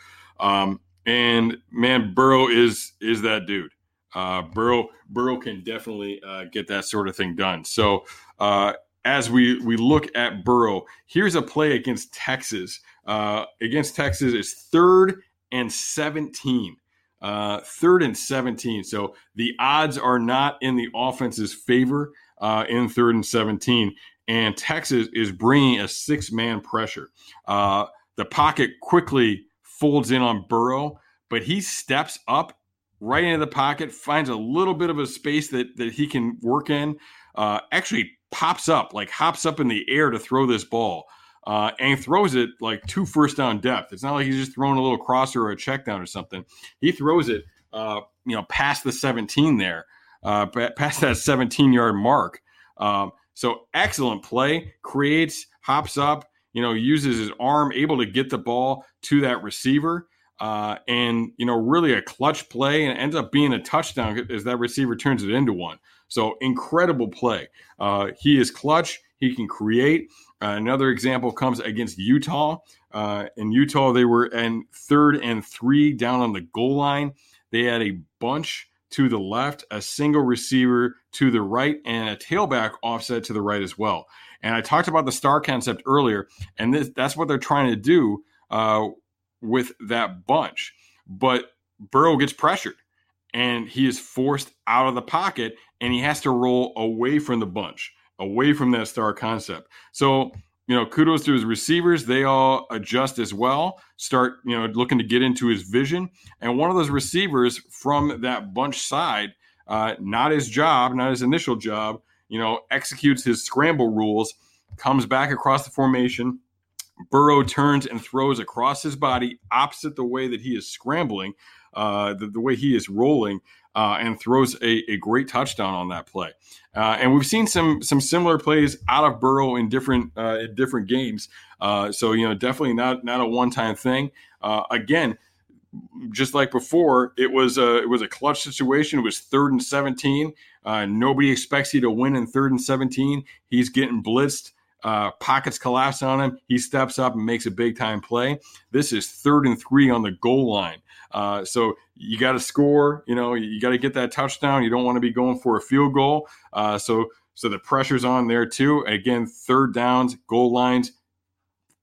Um, and man, Burrow is is that dude uh, Burrow Burrow can definitely uh, get that sort of thing done. So uh, as we we look at Burrow, here's a play against Texas. Uh, against Texas is third and seventeen. Uh, third and 17. So the odds are not in the offense's favor uh, in third and 17. And Texas is bringing a six man pressure. the pocket quickly folds in on Burrow, but he steps up right into the pocket, finds a little bit of a space that that he can work in. Uh, actually pops up, like hops up in the air to throw this ball. Uh, and throws it like two first down depth. It's not like he's just throwing a little crosser or a check down or something. He throws it, uh, you know, past the 17 there, uh, past that 17 yard mark. Um, so excellent play, creates, hops up, you know, uses his arm, able to get the ball to that receiver uh, and you know really a clutch play and ends up being a touchdown as that receiver turns it into one. So incredible play. Uh, he is clutch. He can create. Uh, another example comes against Utah. Uh, in Utah, they were in third and three down on the goal line. They had a bunch to the left, a single receiver to the right, and a tailback offset to the right as well. And I talked about the star concept earlier, and this, that's what they're trying to do uh, with that bunch. but Burrow gets pressured and he is forced out of the pocket and he has to roll away from the bunch, away from that star concept. So, you know, kudos to his receivers. They all adjust as well, start, you know, looking to get into his vision. And one of those receivers from that bunch side, uh, not his job, not his initial job, you know, executes his scramble rules, comes back across the formation. Burrow turns and throws across his body opposite the way that he is scrambling uh, the, the, way he is rolling uh, and throws a, a, great touchdown on that play. Uh, and we've seen some some similar plays out of Burrow in different uh, in different games. Uh, so you know, definitely not not a one time thing. Uh, again, just like before, it was a it was a clutch situation. It was third and seventeen. nobody expects you to win in third and seventeen. He's getting blitzed. Uh, pockets collapse on him. He steps up and makes a big time play. This is third and three on the goal line. Uh, so you got to score. You know, you got to get that touchdown. You don't want to be going for a field goal. Uh, so so the pressure's on there too. Again, third downs, goal lines,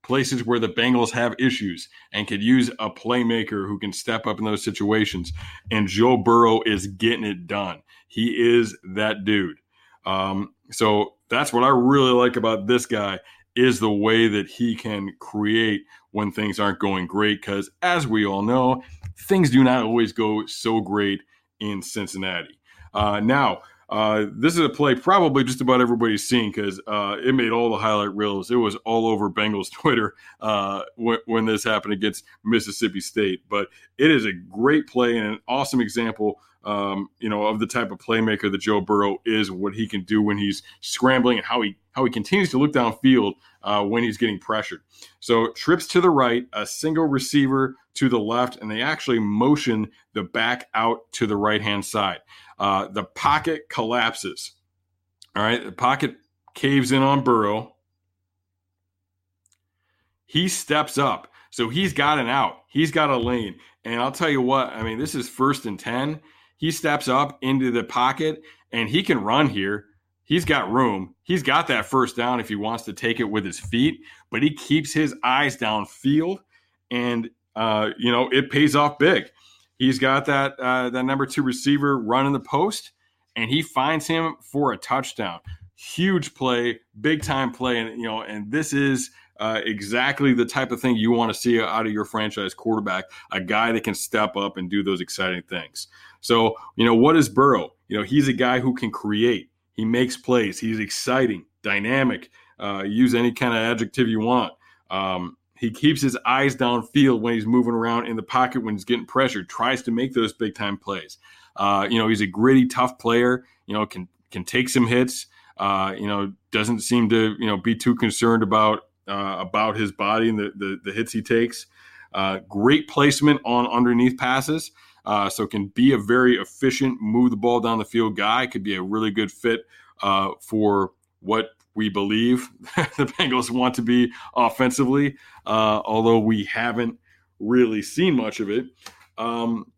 places where the Bengals have issues and could use a playmaker who can step up in those situations. And Joe Burrow is getting it done. He is that dude. Um, so that's what I really like about this guy is the way that he can create when things aren't going great. Because as we all know, things do not always go so great in Cincinnati. Uh, now, uh, this is a play probably just about everybody's seen because uh, it made all the highlight reels. It was all over Bengals Twitter uh, when, when, this happened against Mississippi State. But it is a great play and an awesome example um, you know, of the type of playmaker that Joe Burrow is, what he can do when he's scrambling, and how he how he continues to look downfield uh, when he's getting pressured. So trips to the right, a single receiver to the left, and they actually motion the back out to the right hand side. Uh, the pocket collapses. All right, the pocket caves in on Burrow. He steps up. So he's got an out. He's got a lane. And I'll tell you what, I mean, this is first and 10 he steps up into the pocket and he can run here. He's got room. He's got that first down if he wants to take it with his feet, but he keeps his eyes downfield, and uh, you know it pays off big. He's got that uh, that number two receiver running the post, and he finds him for a touchdown. Huge play, big time play, and you know, and this is uh, exactly the type of thing you want to see out of your franchise quarterback, a guy that can step up and do those exciting things. So, you know, what is Burrow? You know, he's a guy who can create. He makes plays. He's exciting, dynamic. Uh, use any kind of adjective you want. Um, he keeps his eyes downfield when he's moving around in the pocket when he's getting pressured. Tries to make those big time plays. Uh, you know, he's a gritty, tough player. You know, can can take some hits. Uh, you know, doesn't seem to you know be too concerned about uh, about his body and the, the, the hits he takes. Uh, great placement on underneath passes. Uh, so can be a very efficient, move the ball down the field guy. Could be a really good fit uh, for what we believe the Bengals want to be offensively, uh, although we haven't really seen much of it. Um,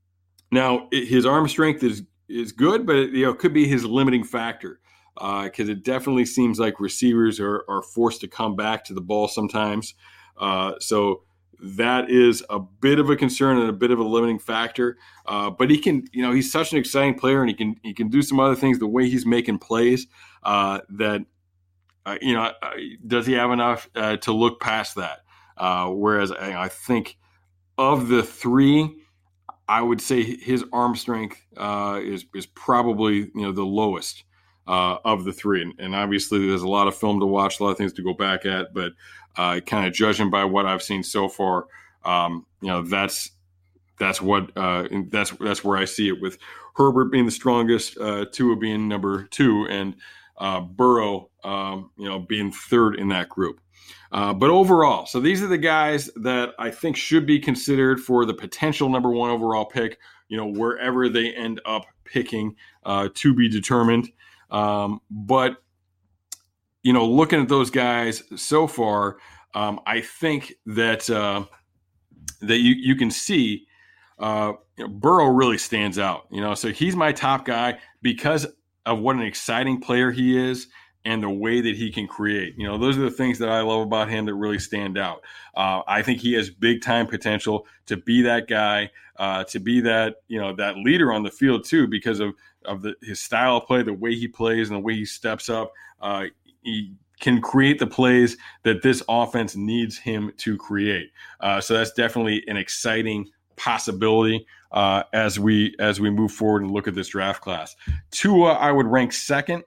now, it, his arm strength is is good, but it, you know could be his limiting factor because uh, it definitely seems like receivers are, are forced to come back to the ball sometimes. Uh, so that is a bit of a concern and a bit of a limiting factor. Uh, but he can, you know, he's such an exciting player, and he can he can do some other things. The way he's making plays, uh, that uh, you know, uh, does he have enough uh, to look past that? Uh, whereas I, think of the three, I would say his arm strength is is probably you know the lowest. of the three, and, and obviously there's a lot of film to watch, a lot of things to go back at, but uh, kind of judging by what I've seen so far, um, you know, that's that's what uh, that's that's where I see it with Herbert being the strongest, uh, Tua being number two, and uh, Burrow, um, you know, being third in that group. Uh, but overall, so these are the guys that I think should be considered for the potential number one overall pick. You know, wherever they end up picking uh, to be determined. Um, but you know, looking at those guys so far, um, I think that uh, that you you can see uh, you know, Burrow really stands out. You know, so he's my top guy because of what an exciting player he is, and the way that he can create. You know, those are the things that I love about him that really stand out. Uh, I think he has big time potential to be that guy, uh, to be that you know that leader on the field too, because of of the, his style of play, the way he plays, and the way he steps up. Uh, he can create the plays that this offense needs him to create. Uh, so that's definitely an exciting possibility uh, as we as we move forward and look at this draft class. Tua, I would rank second.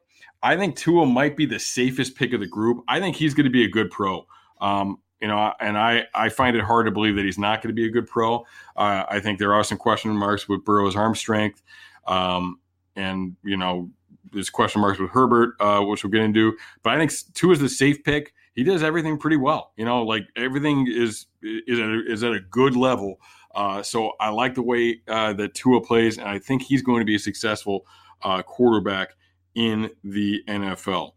I think Tua might be the safest pick of the group. I think he's going to be a good pro. Um, you know, and I, I find it hard to believe that he's not going to be a good pro. Uh, I think there are some question marks with Burrow's arm strength. Um, and, you know, there's question marks with Herbert, uh, which we'll get into. But I think Tua is the safe pick. He does everything pretty well. You know, like everything is is at a, is at a good level. Uh, so I like the way uh, that Tua plays, and I think he's going to be a successful uh, quarterback in the NFL.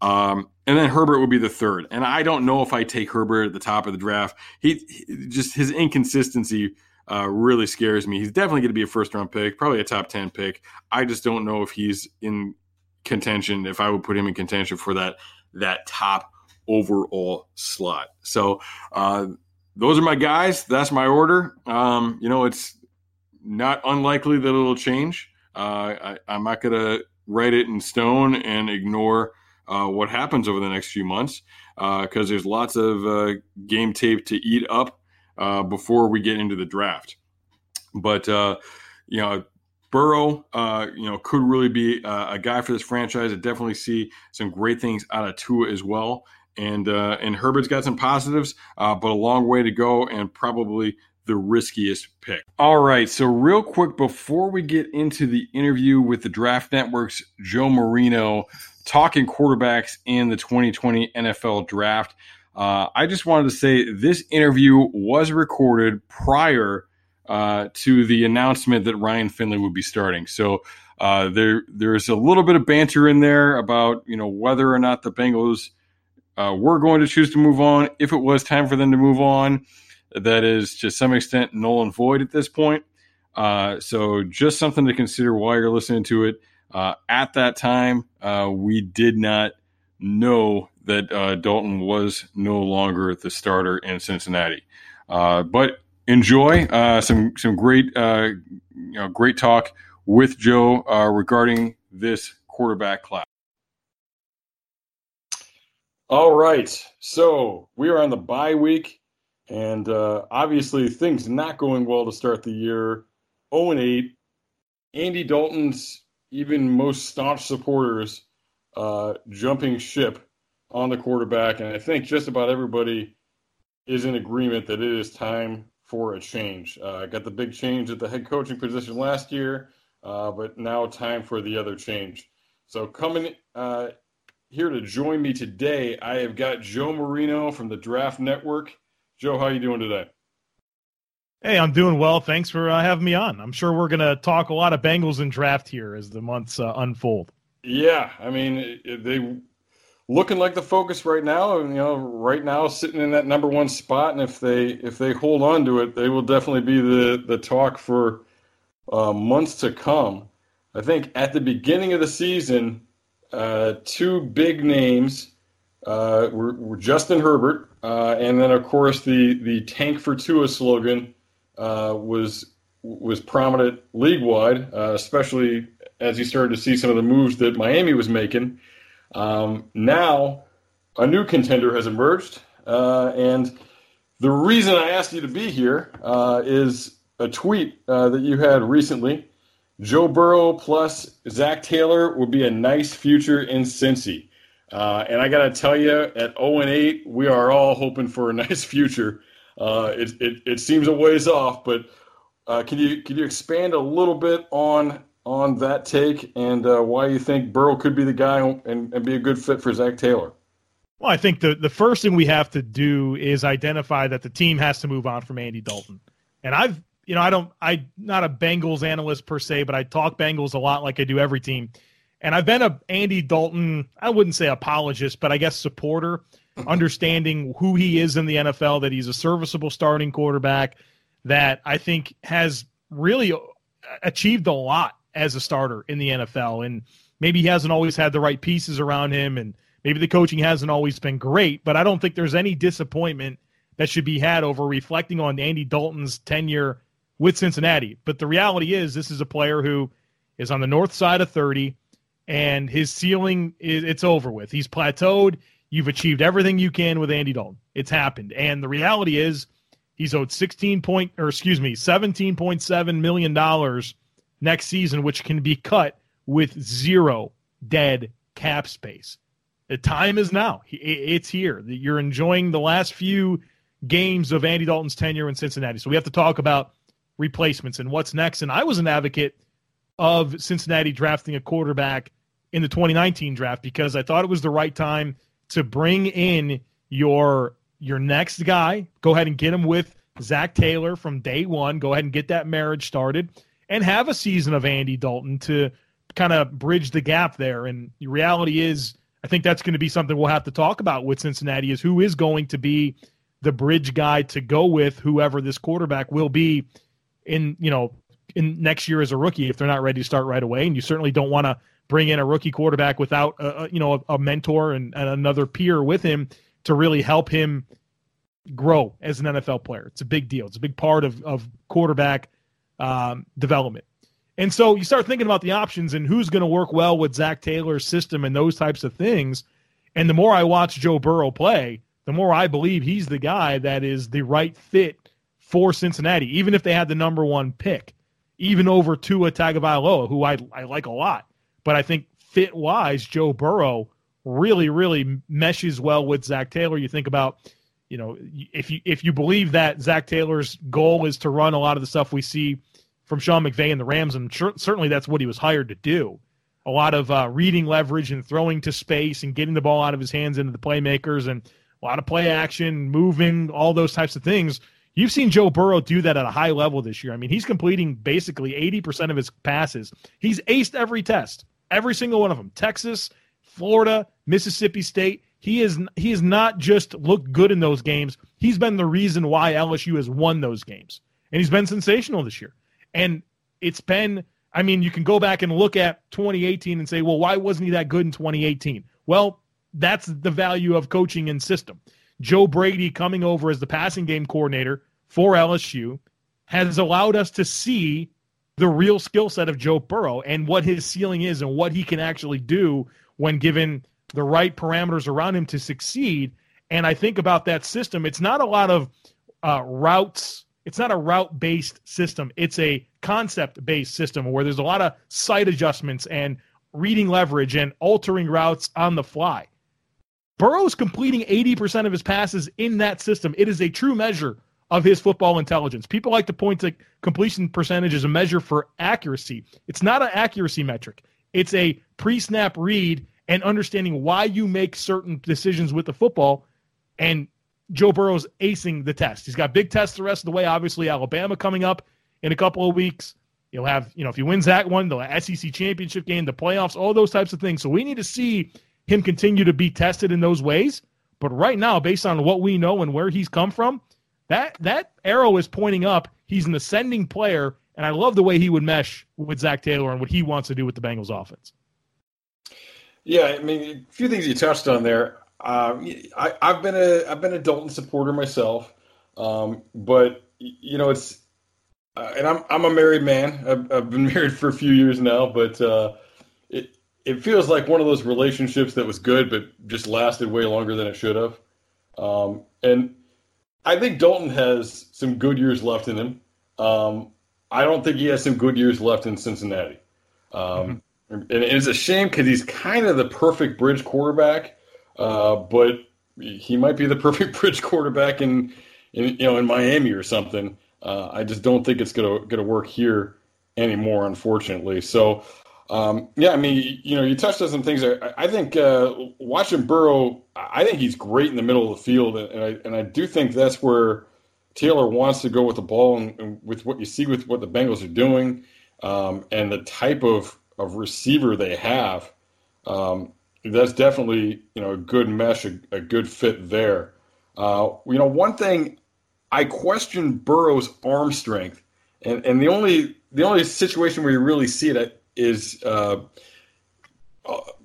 Um, and then Herbert would be the third. And I don't know if I take Herbert at the top of the draft. He, he just his inconsistency uh, really scares me. He's definitely going to be a first round pick, probably a top 10 pick. I just don't know if he's in contention, if I would put him in contention for that that top overall slot. So uh, those are my guys. That's my order. Um, you know, it's not unlikely that it'll change. Uh, I, I'm not going to write it in stone and ignore uh, what happens over the next few months because uh, there's lots of uh, game tape to eat up uh, before we get into the draft. But uh, you know, Burrow, uh, you know, could really be a guy for this franchise. I definitely see some great things out of Tua as well. And and Herbert's got some positives, but a long way to go, and probably the riskiest pick. All right, so real quick before we get into the interview with the Draft Network's Joe Marino talking quarterbacks in the 2020 NFL Draft, uh, I just wanted to say this interview was recorded prior uh, to the announcement that Ryan Finley would be starting. So uh, there there's a little bit of banter in there about you know whether or not the Bengals uh, were going to choose to move on, if it was time for them to move on that is to some extent null and void at this point. Uh, so just something to consider while you're listening to it. Uh, at that time, uh, we did not know that uh, Dalton was no longer the starter in Cincinnati. Uh, but enjoy uh, some some great you know great talk with Joe regarding this quarterback class. All right, so we are on the bye week. And uh, obviously, things not going well to start the year. 0 and 8. Andy Dalton's even most staunch supporters uh, jumping ship on the quarterback. And I think just about everybody is in agreement that it is time for a change. Uh, got the big change at the head coaching position last year, uh, but now time for the other change. So coming uh, here to join me today, I have got Joe Marino from the Draft Network. Joe, how are you doing today? Hey, I'm doing well. Thanks for uh, having me on. I'm sure we're going to talk a lot of Bengals and draft here as the months uh, unfold. Yeah, I mean, they looking like the focus right now. You know, right now sitting in that number one spot, and if they if they hold on to it, they will definitely be the the talk for uh, months to come. I think at the beginning of the season, uh, two big names uh, were, were Justin Herbert uh, and then, of course, the the tank for Tua slogan uh, was was prominent league wide, uh, especially as you started to see some of the moves that Miami was making. Um, now, a new contender has emerged, uh, and the reason I asked you to be here uh, is a tweet uh, that you had recently. Joe Burrow plus Zac Taylor would be a nice future in Cincy. Uh, and I got to tell you, at 0 and 8, we are all hoping for a nice future. Uh, it, it, it, seems a ways off, but uh, can you can you expand a little bit on on that take and uh, why you think Burrow could be the guy and, and be a good fit for Zac Taylor? Well, I think the, the first thing we have to do is identify that the team has to move on from Andy Dalton. And I've, you know, I don't, I'm not a Bengals analyst per se, but I talk Bengals a lot like I do every team. And I've been a Andy Dalton, I wouldn't say apologist, but I guess supporter, understanding who he is in the NFL, that he's a serviceable starting quarterback that I think has really uh, achieved a lot as a starter in the NFL. And maybe he hasn't always had the right pieces around him, and maybe the coaching hasn't always been great. But I don't think there's any disappointment that should be had over reflecting on Andy Dalton's tenure with Cincinnati. But the reality is, this is a player who is on the north side of 30, and his ceiling is it's over with. He's plateaued. You've achieved everything you can with Andy Dalton. It's happened. And the reality is he's owed 16 point or excuse me, 17.7 million dollars next season which can be cut with zero dead cap space. The time is now. It's here. You're enjoying the last few games of Andy Dalton's tenure in Cincinnati. So we have to talk about replacements and what's next. And I was an advocate of Cincinnati drafting a quarterback in the 2019 draft because I thought it was the right time to bring in your your next guy. Go ahead and get him with Zac Taylor from day one. Go ahead and get that marriage started and have a season of Andy Dalton to kind of bridge the gap there. And the reality is, I think that's going to be something we'll have to talk about with Cincinnati is who is going to be the bridge guy to go with whoever this quarterback will be in, you know, in next year as a rookie if they're not ready to start right away. And you certainly don't want to bring in a rookie quarterback without a, you know a, a mentor and, and, another peer with him to really help him grow as an NFL player. It's a big deal. It's a big part of of quarterback um, development. And so you start thinking about the options and who's going to work well with Zac Taylor's system and those types of things. And the more I watch Joe Burrow play, the more I believe he's the guy that is the right fit for Cincinnati, even if they had the number one pick, even over Tua Tagovailoa, who I, I like a lot. But I think fit wise, Joe Burrow really, really meshes well with Zac Taylor. You think about, you know, if you if you believe that Zac Taylor's goal is to run a lot of the stuff we see from Sean McVay and the Rams, and sure, certainly that's what he was hired to do. A lot of uh, reading leverage and throwing to space and getting the ball out of his hands into the playmakers and a lot of play action, moving, all those types of things. You've seen Joe Burrow do that at a high level this year. I mean, he's completing basically 80% of his passes. He's aced every test, every single one of them. Texas, Florida, Mississippi State. He is he has not just looked good in those games. He's been the reason why LSU has won those games. And he's been sensational this year. And it's been I mean, you can go back and look at 2018 and say, "Well, why wasn't he that good in 2018?" Well, that's the value of coaching and system. Joe Brady coming over as the passing game coordinator for LSU has allowed us to see the real skill set of Joe Burrow and what his ceiling is and what he can actually do when given the right parameters around him to succeed. And I think about that system. It's not a lot of uh, routes. It's not a route based system. It's a concept based system where there's a lot of sight adjustments and reading leverage and altering routes on the fly. Burrow's completing 80% of his passes in that system. It is a true measure of his football intelligence. People like to point to completion percentage as a measure for accuracy. It's not an accuracy metric. It's a pre-snap read and understanding why you make certain decisions with the football. And Joe Burrow's acing the test. He's got big tests the rest of the way. Obviously, Alabama coming up in a couple of weeks. You'll have, you know, if he wins that one, the SEC championship game, the playoffs, all those types of things. So we need to see him continue to be tested in those ways. But right now, based on what we know and where he's come from, that that arrow is pointing up. He's an ascending player, and I love the way he would mesh with Zac Taylor and what he wants to do with the Bengals offense. Yeah, I mean, a few things you touched on there. Um, I, have been a I've been a Dalton supporter myself, um, but you know it's uh, and I'm I'm a married man. I've, I've, been married for a few years now, but uh, it it feels like one of those relationships that was good, but just lasted way longer than it should have. Um, and I think Dalton has some good years left in him. Um, I don't think he has some good years left in Cincinnati. Um, mm-hmm. and, it's a shame because he's kind of the perfect bridge quarterback, uh, but he might be the perfect bridge quarterback in, in you know in Miami or something. Uh, I just don't think it's gonna gonna work here anymore, unfortunately. So um, yeah, I mean, you know, you touched on some things. I, I think uh, watching Burrow, I think he's great in the middle of the field, and I and I do think that's where Taylor wants to go with the ball, and, and with what you see with what the Bengals are doing, um, and the type of of receiver they have. Um, that's definitely you know a good mesh, a, a good fit there. Uh, you know, one thing I question Burrow's arm strength, and and the only the only situation where you really see it is uh,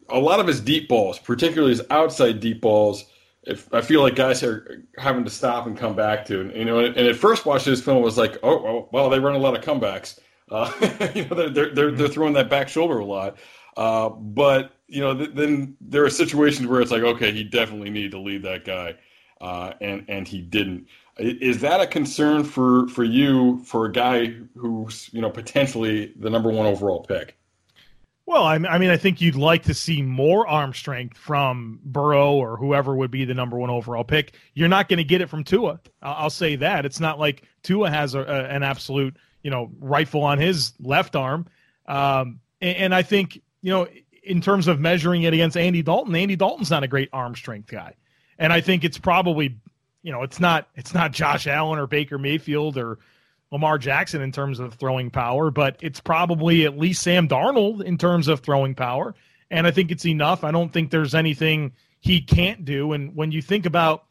a lot of his deep balls, particularly his outside deep balls, if I feel like guys are having to stop and come back to. And, you know, and at first watching this film was like, oh, well, well they run a lot of comebacks. Uh, you know, they're, they're, they're, throwing that back shoulder a lot. Uh, but, you know, th- then there are situations where it's like, okay, he definitely needed to lead that guy. Uh, and, and he didn't. Is that a concern for, for you for a guy who's, you know, potentially the number one overall pick? Well, I mean, I think you'd like to see more arm strength from Burrow or whoever would be the number one overall pick. You're not going to get it from Tua. I'll say that. It's not like Tua has a, a, an absolute, you know, rifle on his left arm. Um, and, and I think, you know, in terms of measuring it against Andy Dalton, Andy Dalton's not a great arm strength guy. And I think it's probably, you know, it's not it's not Josh Allen or Baker Mayfield or Lamar Jackson in terms of throwing power, but it's probably at least Sam Darnold in terms of throwing power. And I think it's enough. I don't think there's anything he can't do. And when you think about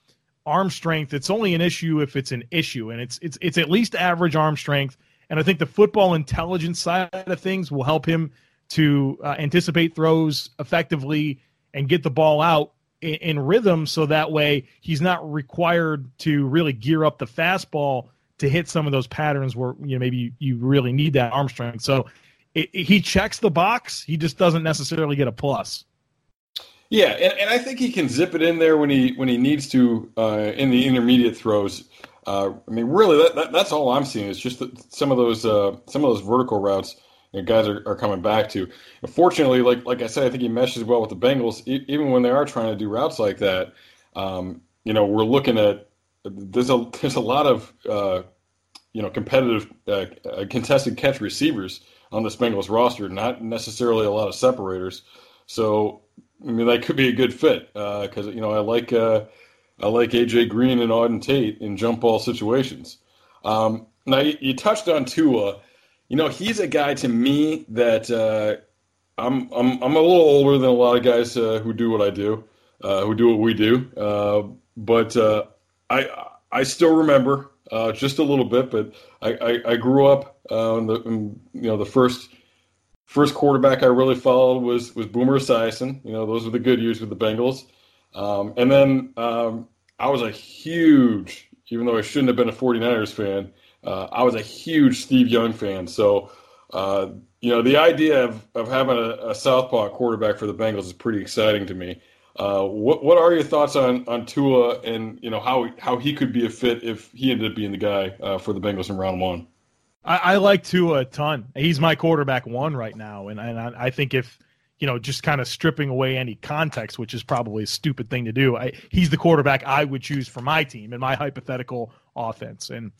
arm strength, it's only an issue if it's an issue, and it's it's it's at least average arm strength. And I think the football intelligence side of things will help him to uh, anticipate throws effectively and get the ball out in, in rhythm, so that way he's not required to really gear up the fastball to hit some of those patterns where you know maybe you, you really need that arm strength. So it, it, he checks the box. He just doesn't necessarily get a plus. Yeah, and, and I think he can zip it in there when he when he needs to uh, in the intermediate throws. Uh, I mean, really, that, that, that's all I'm seeing is just some of those uh, some of those vertical routes you know, guys are, are coming back to. Fortunately, like like I said, I think he meshes well with the Bengals, e- even when they are trying to do routes like that. Um, you know, we're looking at there's a there's a lot of uh, you know competitive uh, uh, contested catch receivers on the Bengals roster, not necessarily a lot of separators. So I mean that could be a good fit because uh, you know I like uh, I like AJ Green and Auden Tate in jump ball situations. Um, now you, you, touched on Tua. You know he's a guy to me that uh, I'm I'm I'm a little older than a lot of guys who do what I do, who do what we do. but I I still remember uh, just a little bit, but I, I, I grew up uh, in the in, you know the first first quarterback I really followed was was Boomer Esiason. You know those were the good years with the Bengals, um, and then um, I was a huge, even though I shouldn't have been a 49ers fan, uh, I was a huge Steve Young fan. So. Uh, you know the idea of, of having a, a southpaw quarterback for the Bengals is pretty exciting to me. Uh, what what are your thoughts on on Tua and you know how how he could be a fit if he ended up being the guy uh, for the Bengals in round one? I, I, like Tua a ton. He's my quarterback one right now, and and I, I think if you know just kind of stripping away any context, which is probably a stupid thing to do, I, he's the quarterback I would choose for my team in my hypothetical offense. And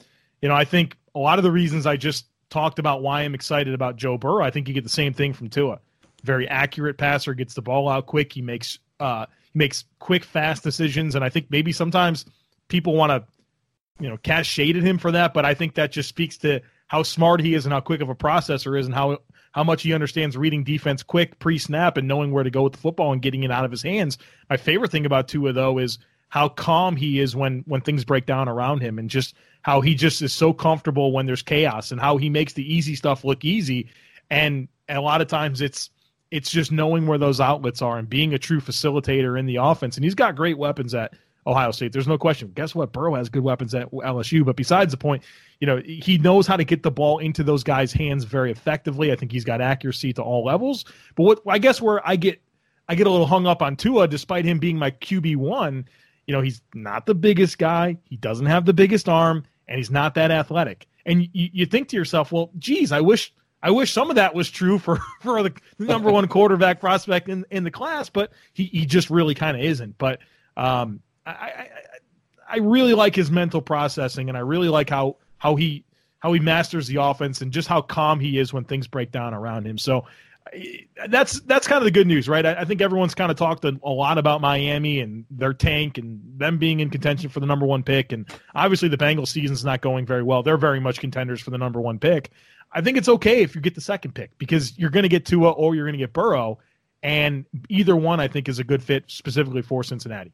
you know I think a lot of the reasons I just talked about why I'm excited about Joe Burrow, I think you get the same thing from Tua. Very accurate passer, gets the ball out quick. He makes uh, makes quick, fast decisions, and I think maybe sometimes people want to, you know, cast shade at him for that. But I think that just speaks to how smart he is and how quick of a processor is, and how how much he understands reading defense quick pre-snap and knowing where to go with the football and getting it out of his hands. My favorite thing about Tua though is how calm he is when when things break down around him, and just how he just is so comfortable when there's chaos, and how he makes the easy stuff look easy. And a lot of times it's it's just knowing where those outlets are and being a true facilitator in the offense. And he's got great weapons at Ohio State. There's no question. Guess what? Burrow has good weapons at LSU. But besides the point, you know, he knows how to get the ball into those guys' hands very effectively. I think he's got accuracy to all levels. But what I guess where I get I get a little hung up on Tua, despite him being my QB one, you know, he's not the biggest guy. He doesn't have the biggest arm, and he's not that athletic. And you, you think to yourself, well, geez, I wish I wish some of that was true for, for the number one quarterback prospect in, in the class, but he, he just really kind of isn't. But um, I, I, I really like his mental processing, and I really like how how he how he masters the offense and just how calm he is when things break down around him. So that's that's kind of the good news, right? I, I think everyone's kind of talked a, a, lot about Miami and their tank and them being in contention for the number one pick, and obviously the Bengals season's not going very well. They're very much contenders for the number one pick. I think it's okay if you get the second pick because you're going to get Tua or you're going to get Burrow, and either one I think is a good fit specifically for Cincinnati.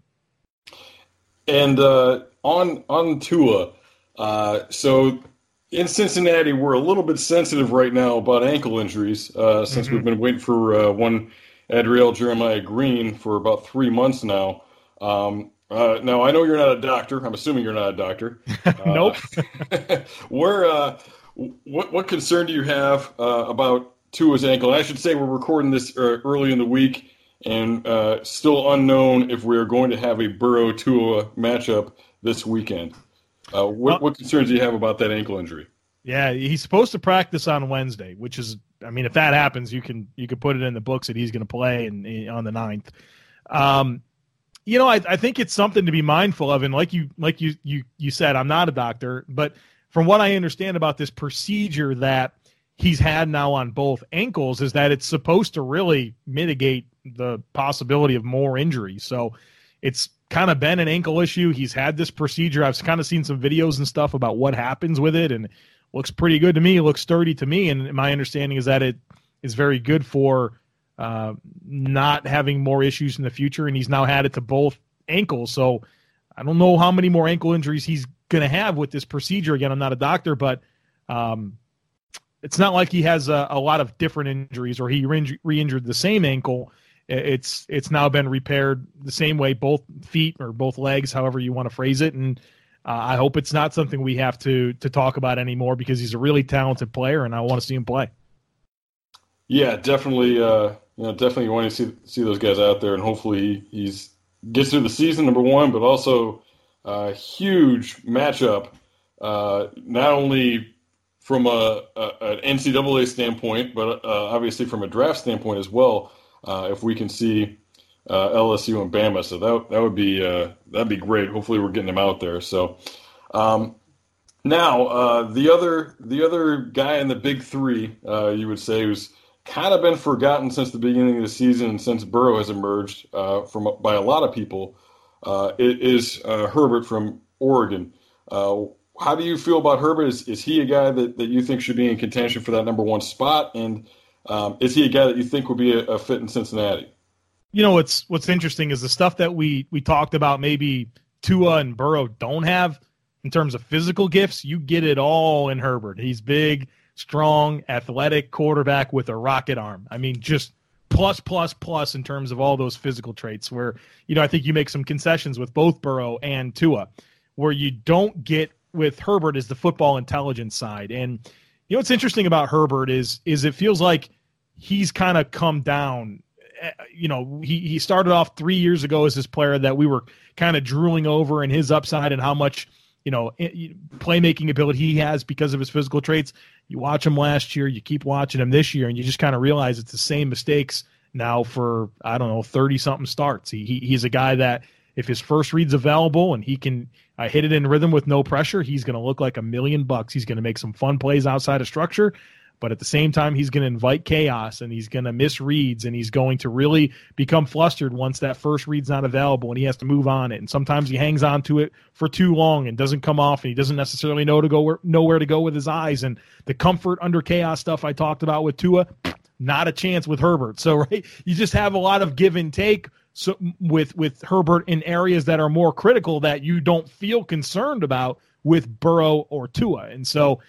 And uh, on on Tua, uh, so in Cincinnati we're a little bit sensitive right now about ankle injuries uh, since mm-hmm. we've been waiting for uh, one Adriel Jeremiah Green for about three months now. Um, uh, now I know you're not a doctor. I'm assuming you're not a doctor. nope. where, uh, what what concern do you have uh, about Tua's ankle? I should say we're recording this uh, early in the week, and uh, still unknown if we are going to have a Burrow Tua matchup this weekend. Uh, what, what concerns do you have about that ankle injury? Yeah, he's supposed to practice on Wednesday, which is, I mean, if that happens, you can you can put it in the books that he's going to play in, on the 9th. Um, you know, I, I think it's something to be mindful of, and like you like you you you said, I'm not a doctor, but from what I understand about this procedure that he's had now on both ankles, is that it's supposed to really mitigate the possibility of more injuries. So it's kind of been an ankle issue. He's had this procedure. I've kind of seen some videos and stuff about what happens with it, and it looks pretty good to me. It looks sturdy to me, and my understanding is that it is very good for uh, not having more issues in the future. And he's now had it to both ankles, so I don't know how many more ankle injuries he's going to have with this procedure. Again, I'm not a doctor, but um, it's not like he has a, a, lot of different injuries or he re-injured the same ankle it's it's now been repaired the same way, both feet or both legs, however you want to phrase it. And uh, I hope it's not something we have to to talk about anymore because he's a really talented player, and I want to see him play. Yeah, definitely. Uh, you know, definitely want to see see those guys out there, and hopefully he's gets through the season number one, but also uh, huge matchup. Uh, not only from a, a, an NCAA standpoint, but uh, obviously from a draft standpoint as well uh, if we can see uh, LSU and Bama. So that that would be uh, that'd be great. Hopefully, we're getting them out there. So um, now the other the other guy in the big three, you would say, who's kind of been forgotten since the beginning of the season, since Burrow has emerged from by a lot of people, Uh, is uh, Herbert from Oregon. Uh, how do you feel about Herbert? Is, is he a guy that, that you think should be in contention for that number one spot? And um, is he a guy that you think would be a, a fit in Cincinnati? You know what's what's interesting is the stuff that we we talked about. Maybe Tua and Burrow don't have in terms of physical gifts. You get it all in Herbert. He's big, strong, athletic quarterback with a rocket arm. I mean, just plus plus plus in terms of all those physical traits. Where you know I think you make some concessions with both Burrow and Tua. Where you don't get with Herbert is the football intelligence side and you know what's interesting about Herbert is is it feels like he's kind of come down. Eh, you know, he he started off three years ago as this player that we were kind of drooling over and his upside and how much you know playmaking ability he has because of his physical traits. You watch him last year, you keep watching him this year, and you just kind of realize it's the same mistakes now for I don't know thirty something starts. He, he he's a guy that if his first read's available and he can uh, hit it in rhythm with no pressure, he's going to look like a million bucks. He's going to make some fun plays outside of structure, but at the same time, he's going to invite chaos and he's going to miss reads and he's going to really become flustered once that first read's not available and he has to move on it. And sometimes he hangs on to it for too long and doesn't come off and he doesn't necessarily know to go where, know where to go with his eyes. And the comfort under chaos stuff I talked about with Tua, not a chance with Herbert. So right, you just have a lot of give and take so with with Herbert in areas that are more critical that you don't feel concerned about with Burrow or Tua. And so,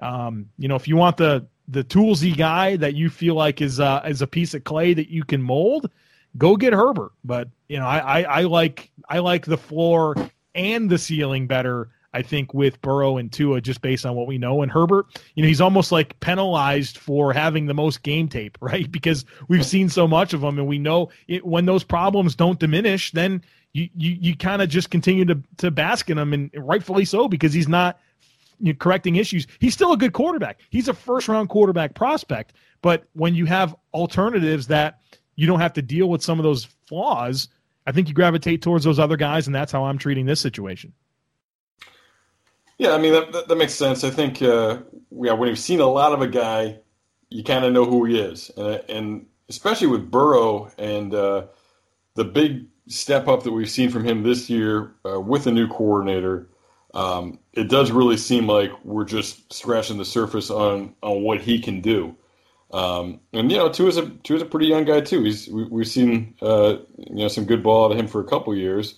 um, you know, if you want the the toolsy guy that you feel like is uh, is a piece of clay that you can mold, go get Herbert. But you know, I, I, I like I like the floor and the ceiling better I think with Burrow and Tua, just based on what we know. And Herbert, you know, he's almost like penalized for having the most game tape, right? Because we've seen so much of him, and we know it, when those problems don't diminish, then you you, you kind of just continue to to bask in them, and rightfully so, because he's not you know, correcting issues. He's still a good quarterback. He's a first round quarterback prospect, but when you have alternatives that you don't have to deal with some of those flaws, I think you gravitate towards those other guys, and that's how I'm treating this situation. Yeah, I mean that, that, that makes sense. I think uh, yeah, when you've seen a lot of a guy, you kind of know who he is, and, and especially with Burrow and uh, the big step up that we've seen from him this year uh, with a new coordinator. Um, it does really seem like we're just scratching the surface on on what he can do. Um, and you know, Tua's a Tua's a pretty young guy too. He's we, have seen uh, you know some good ball out of him for a couple years,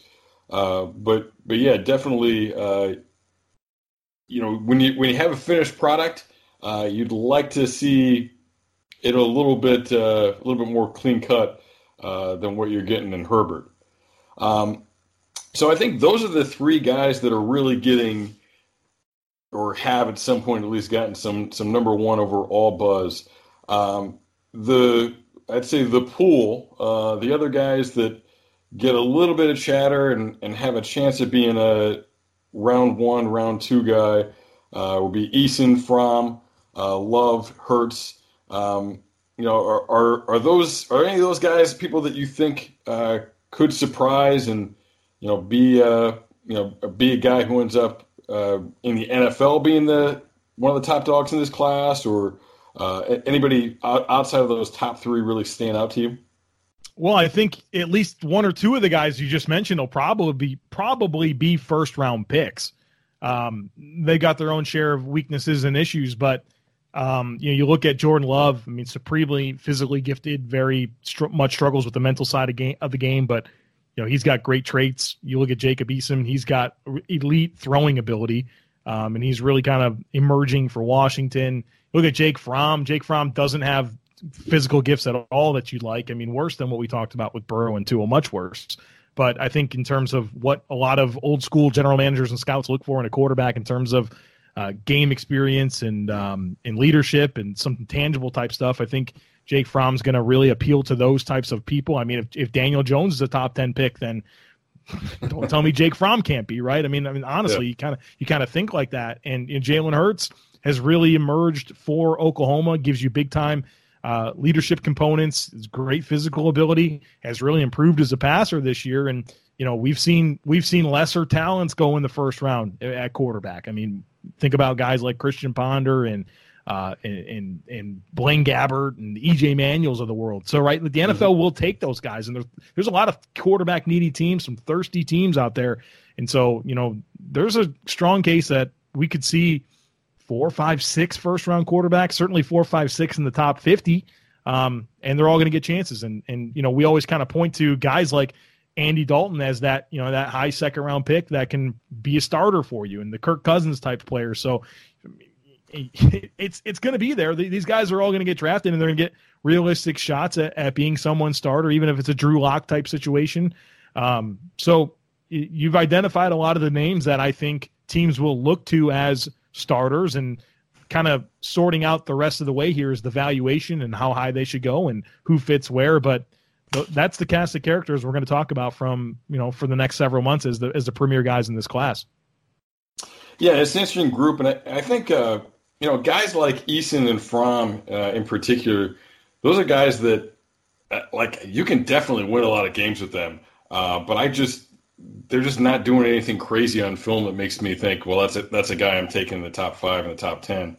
uh, but but yeah, definitely uh, you know, when you when you have a finished product, uh, you'd like to see it a little bit uh, a little bit more clean cut uh, than what you're getting in Herbert. Um, so I think those are the three guys that are really getting, or have at some point at least gotten some some number one overall buzz. Um, the I'd say the pool, uh, the other guys that get a little bit of chatter and, and have a chance of being a round one, round two guy uh, will be Eason, Fromm, uh, Love, Hurts. Um, you know, are, are, are those are any of those guys people that you think uh, could surprise and you know be uh, you know be a guy who ends up uh, in the NFL being the one of the top dogs in this class, or uh, anybody outside of those top three really stand out to you? Well, I think at least one or two of the guys you just mentioned will probably be probably be first round picks. Um, they got their own share of weaknesses and issues, but um, you know, you look at Jordan Love. I mean, supremely physically gifted, very str- much struggles with the mental side of game of the game, but you know he's got great traits. You look at Jacob Eason; he's got elite throwing ability, um, and he's really kind of emerging for Washington. Look at Jake Fromm. Jake Fromm doesn't have physical gifts at all that you'd like. I mean, worse than what we talked about with Burrow and Tua, much worse. But I think in terms of what a lot of old school general managers and scouts look for in a quarterback, in terms of uh, game experience and um, and leadership and some tangible type stuff, I think Jake Fromm's going to really appeal to those types of people. I mean, if, if Daniel Jones is a top ten pick, then don't tell me Jake Fromm can't be right. I mean, I mean honestly, yeah. you kind of you kind of think like that. And, and Jalen Hurts has really emerged for Oklahoma, gives you big time uh, leadership components, his great physical ability has really improved as a passer this year. And you know we've seen we've seen lesser talents go in the first round at quarterback. I mean, think about guys like Christian Ponder and uh, and, and, Blaine Gabbert and EJ Manuels of the world. So right, the NFL mm-hmm. will take those guys, and there's there's a lot of quarterback needy teams, some thirsty teams out there, and so you know there's a strong case that we could see four, five, six first round quarterbacks, certainly four, five, six in the top 50. Um, and they're all going to get chances. And, and, you know, we always kind of point to guys like Andy Dalton as that, you know, that high second round pick that can be a starter for you and the Kirk Cousins type player. So it's, it's going to be there. These guys are all going to get drafted and they're going to get realistic shots at, at being someone's starter, even if it's a Drew Lock type situation. Um, so you've identified a lot of the names that I think teams will look to as starters and kind of sorting out the rest of the way here is the valuation and how high they should go and who fits where. But that's the cast of characters we're going to talk about from you know for the next several months as the as the premier guys in this class. Yeah, it's an interesting group, and I, I think uh, you know guys like Eason and Fromm uh, in particular. Those are guys that uh, like you can definitely win a lot of games with them. Uh, but I just they're just not doing anything crazy on film that makes me think, well, that's a, that's a guy I'm taking in the top five and the top ten.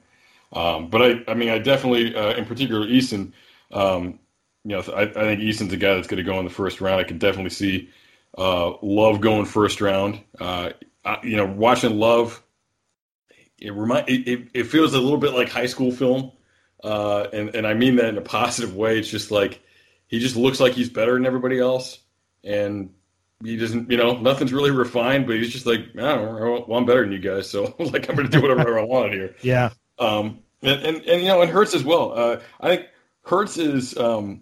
Um, but I, I mean, I definitely, uh, in particular, Eason. Um, you know, I, I, think Eason's a guy that's going to go in the first round. I can definitely see uh, Love going first round. Uh, I, you know, watching Love, it remind it, it, it, feels a little bit like high school film, uh, and and I mean that in a positive way. It's just like he just looks like he's better than everybody else, and he doesn't, you know, nothing's really refined, but he's just like, I don't know, well, I'm better than you guys, so like I'm going to do whatever I want here. Yeah. Um, and, and, and you know, and Hurts as well. Uh, I think Hurts is, um,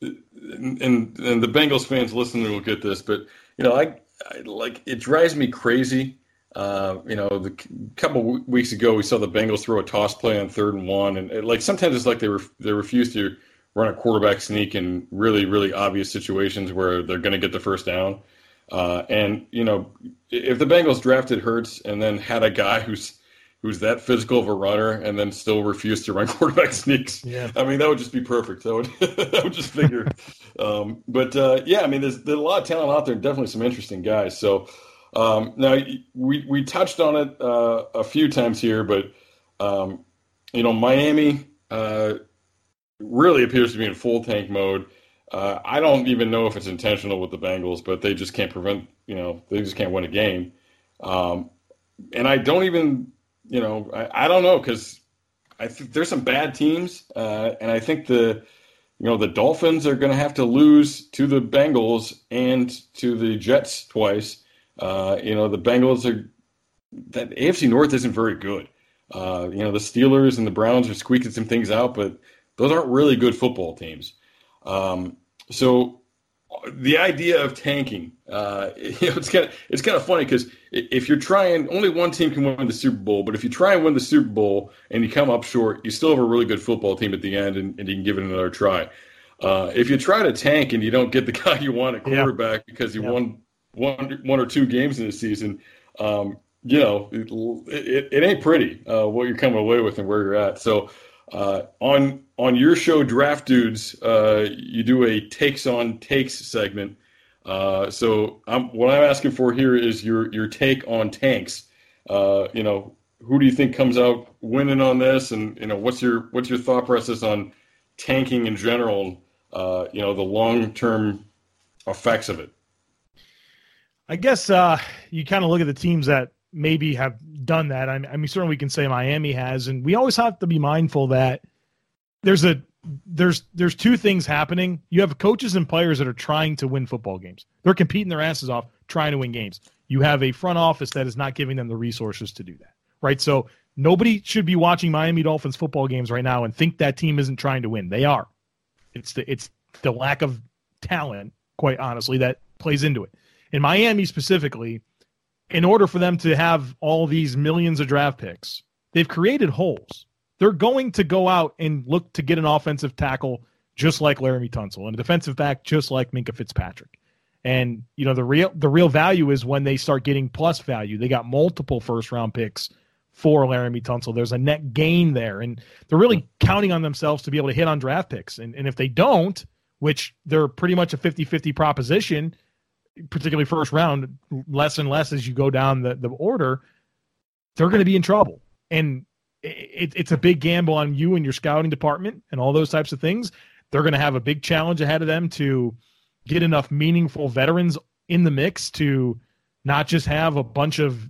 and, and the Bengals fans listening will get this, but you know, I, I like it drives me crazy. Uh, you know, the couple weeks ago we saw the Bengals throw a toss play on third and one, and it, like sometimes it's like they were they refuse to run a quarterback sneak in really, really obvious situations where they're going to get the first down. Uh, and you know, if the Bengals drafted Hurts and then had a guy who's who's that physical of a runner and then still refused to run quarterback sneaks, yeah. I mean that would just be perfect. That would that would just figure. um, but uh, yeah, I mean, there's there's a lot of talent out there, and definitely some interesting guys. So um, now we we touched on it uh, a few times here, but um, you know, Miami. Uh, really appears to be in full tank mode. Uh, I don't even know if it's intentional with the Bengals, but they just can't prevent, you know, they just can't win a game. Um, and I don't even, you know, I, I don't know because I think there's some bad teams, uh, and I think the, you know, the Dolphins are going to have to lose to the Bengals and to the Jets twice. Uh, you know, the Bengals are that AFC North isn't very good. Uh, you know, the Steelers and the Browns are squeaking some things out, but those aren't really good football teams. Um, so the idea of tanking, uh, you know, it's kind of it's kind of funny because if you're trying, only one team can win the Super Bowl. But if you try and win the Super Bowl and you come up short, you still have a really good football team at the end, and, and you can give it another try. Uh, if you try to tank and you don't get the guy you want at quarterback yeah. because you yeah. won one one or two games in the season, um, you know it, it, it ain't pretty uh, what you're coming away with and where you're at. So uh, on on your show, Draft Dudes, uh, you do a takes on takes segment. Uh, so I'm, what I'm asking for here is your your take on tanks. Uh, you know, who do you think comes out winning on this, and you know, what's your what's your thought process on tanking in general? Uh, you know, the long term effects of it. I guess uh, you kind of look at the teams that maybe have done that. I mean, certainly we can say Miami has, and we always have to be mindful that there's a there's there's two things happening. You have coaches and players that are trying to win football games. They're competing their asses off trying to win games. You have a front office that is not giving them the resources to do that. Right? So nobody should be watching Miami Dolphins football games right now and think that team isn't trying to win. They are. It's the it's the lack of talent, quite honestly, that plays into it. In Miami specifically, in order for them to have all these millions of draft picks, they've created holes. They're going to go out and look to get an offensive tackle just like Laremy Tunsil and a defensive back just like Minkah Fitzpatrick. And you know the real the real value is when they start getting plus value. They got multiple first round picks for Laremy Tunsil. There's a net gain there, and they're really counting on themselves to be able to hit on draft picks. And and if they don't, which they're pretty much a 50-50 proposition, particularly first round, less and less as you go down the, the order, they're going to be in trouble. And it, it's a big gamble on you and your scouting department and all those types of things. They're going to have a big challenge ahead of them to get enough meaningful veterans in the mix to not just have a bunch of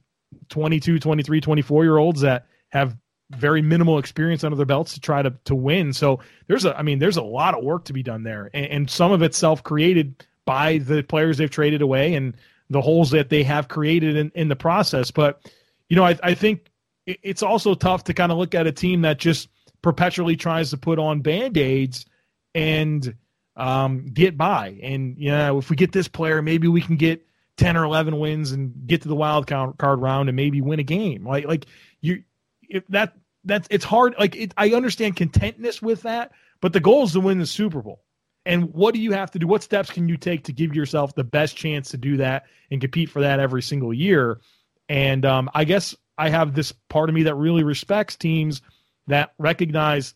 22, 23, 24 year olds that have very minimal experience under their belts to try to to win. So there's a I mean there's a lot of work to be done there, and, and some of it's self created by the players they've traded away and the holes that they have created in, in the process. But, you know, I, I think it's also tough to kind of look at a team that just perpetually tries to put on band aids and um, get by. And, you know, if we get this player, maybe we can get 10 or 11 wins and get to the wild card round and maybe win a game. Like, like you, if that, that's, it's hard. Like, it, I understand contentness with that, but the goal is to win the Super Bowl. And what do you have to do? What steps can you take to give yourself the best chance to do that and compete for that every single year? And um, I guess I have this part of me that really respects teams that recognize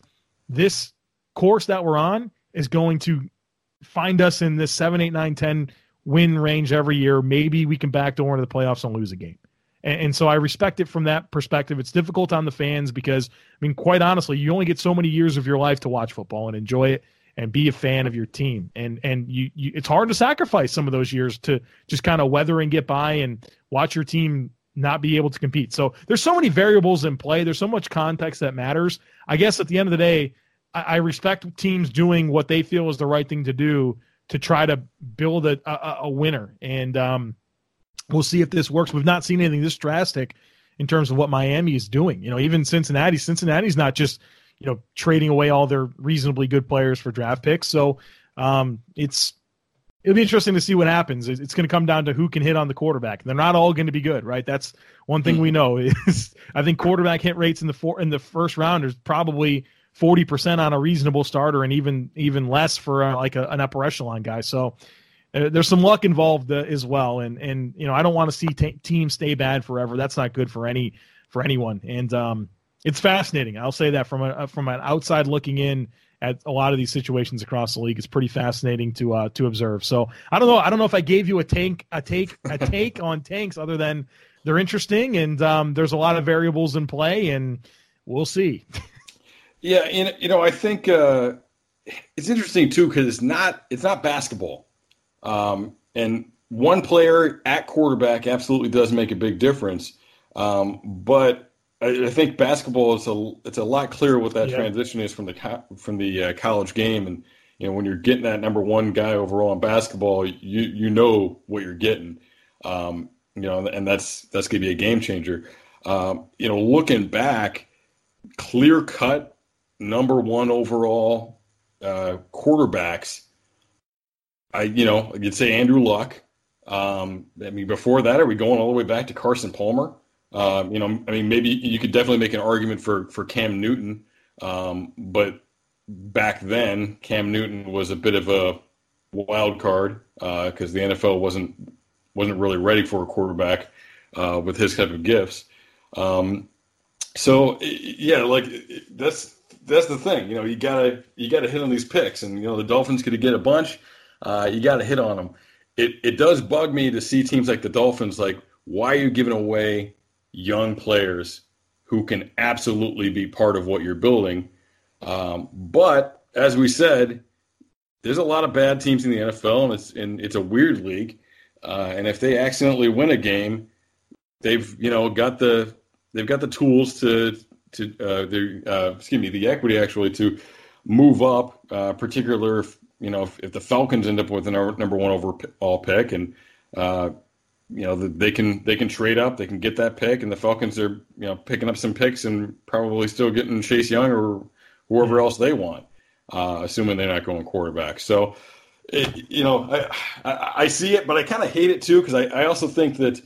this course that we're on is going to find us in this 7, 8, 9, 10 win range every year. Maybe we can backdoor into the playoffs and lose a game. And, and so I respect it from that perspective. It's difficult on the fans because, I mean, quite honestly, you only get so many years of your life to watch football and enjoy it and be a fan of your team. And and you, you it's hard to sacrifice some of those years to just kind of weather and get by and watch your team not be able to compete. So there's so many variables in play. There's so much context that matters. I guess at the end of the day, I, I respect teams doing what they feel is the right thing to do to try to build a, a, a winner. And um, we'll see if this works. We've not seen anything this drastic in terms of what Miami is doing. You know, even Cincinnati. Cincinnati's not just you know trading away all their reasonably good players for draft picks. So um, it's it'll be interesting to see what happens. It's going to come down to who can hit on the quarterback. They're not all going to be good, right? That's one thing we know is I think quarterback hit rates in the four in the first round is probably forty percent on a reasonable starter, and even even less for uh, like a, an upper echelon guy. So. Uh, there's some luck involved uh, as well, and and you know I don't want to see t- teams stay bad forever. That's not good for any for anyone. And um, it's fascinating. I'll say that from a from an outside looking in at a lot of these situations across the league. It's pretty fascinating to uh, to observe. So I don't know. I don't know if I gave you a tank a take a take on tanks other than they're interesting and um, there's a lot of variables in play and we'll see. yeah, and you know I think uh, it's interesting too because it's not it's not basketball, um, and one player at quarterback absolutely does make a big difference. Um, but I, I, think basketball is a it's a lot clearer what that yeah. transition is from the from the uh, college game, and you know when you're getting that number one guy overall in basketball, you you know what you're getting, um, you know, and that's that's gonna be a game changer. Um, you know, looking back, clear cut number one overall uh, quarterbacks I you know you'd say Andrew Luck. Um, I mean, before that, are we going all the way back to Carson Palmer? Uh, you know, I mean, maybe you could definitely make an argument for for Cam Newton, um, but back then, Cam Newton was a bit of a wild card because uh, the NFL wasn't wasn't really ready for a quarterback uh, with his type of gifts. Um, so yeah, like that's that's the thing. You know, you gotta you gotta hit on these picks, and you know the Dolphins could get a bunch. Uh, you gotta hit on them. It it does bug me to see teams like the Dolphins. Like, why are you giving away young players who can absolutely be part of what you're building? Um, but as we said, there's a lot of bad teams in the NFL, and it's and it's a weird league. Uh, and if they accidentally win a game, they've you know got the they've got the tools to to uh, the uh, excuse me the equity actually to move up, uh, particular if, you know if, if, the Falcons end up with a number one overall pick and uh, you know they can they can trade up, they can get that pick, and the Falcons are you know picking up some picks and probably still getting Chase Young or whoever else they want, uh, assuming they're not going quarterback. So. It, you know, I, I, I see it, but I kind of hate it too because I, I also think that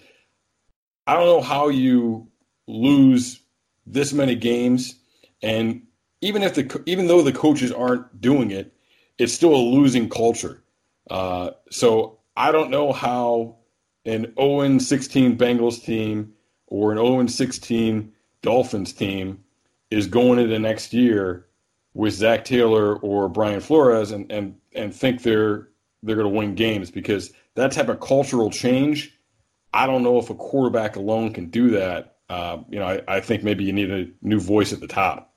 I don't know how you lose this many games, and even if the even though the coaches aren't doing it, it's still a losing culture. Uh, so I don't know how an 0 16 Bengals team or an 0 16 Dolphins team is going into next year with Zac Taylor or Brian Flores and and and think they're they're going to win games because that type of cultural change. I don't know if a quarterback alone can do that uh, you know, I, I think maybe you need a new voice at the top.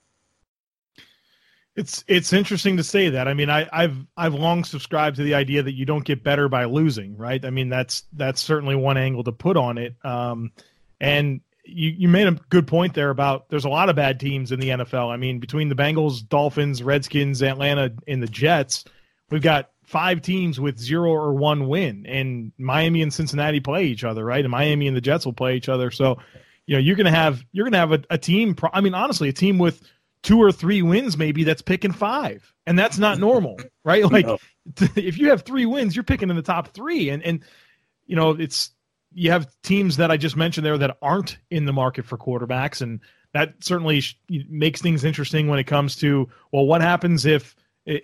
It's it's interesting to say that. I mean, I, I've I've long subscribed to the idea that you don't get better by losing, right? I mean, that's that's certainly one angle to put on it. Um, and you you made a good point there about there's a lot of bad teams in the NFL. I mean, between the Bengals, Dolphins, Redskins, Atlanta, and the Jets, we've got five teams with zero or one win, and Miami and Cincinnati play each other, right? And Miami and the Jets will play each other. So you know you're gonna have you're gonna have a, a team. I mean, honestly, a team with two or three wins maybe that's picking five, and that's not normal, right? Like no. if you have three wins, you're picking in the top three, and and you know it's you have teams that I just mentioned there that aren't in the market for quarterbacks, and that certainly makes things interesting when it comes to well, what happens if,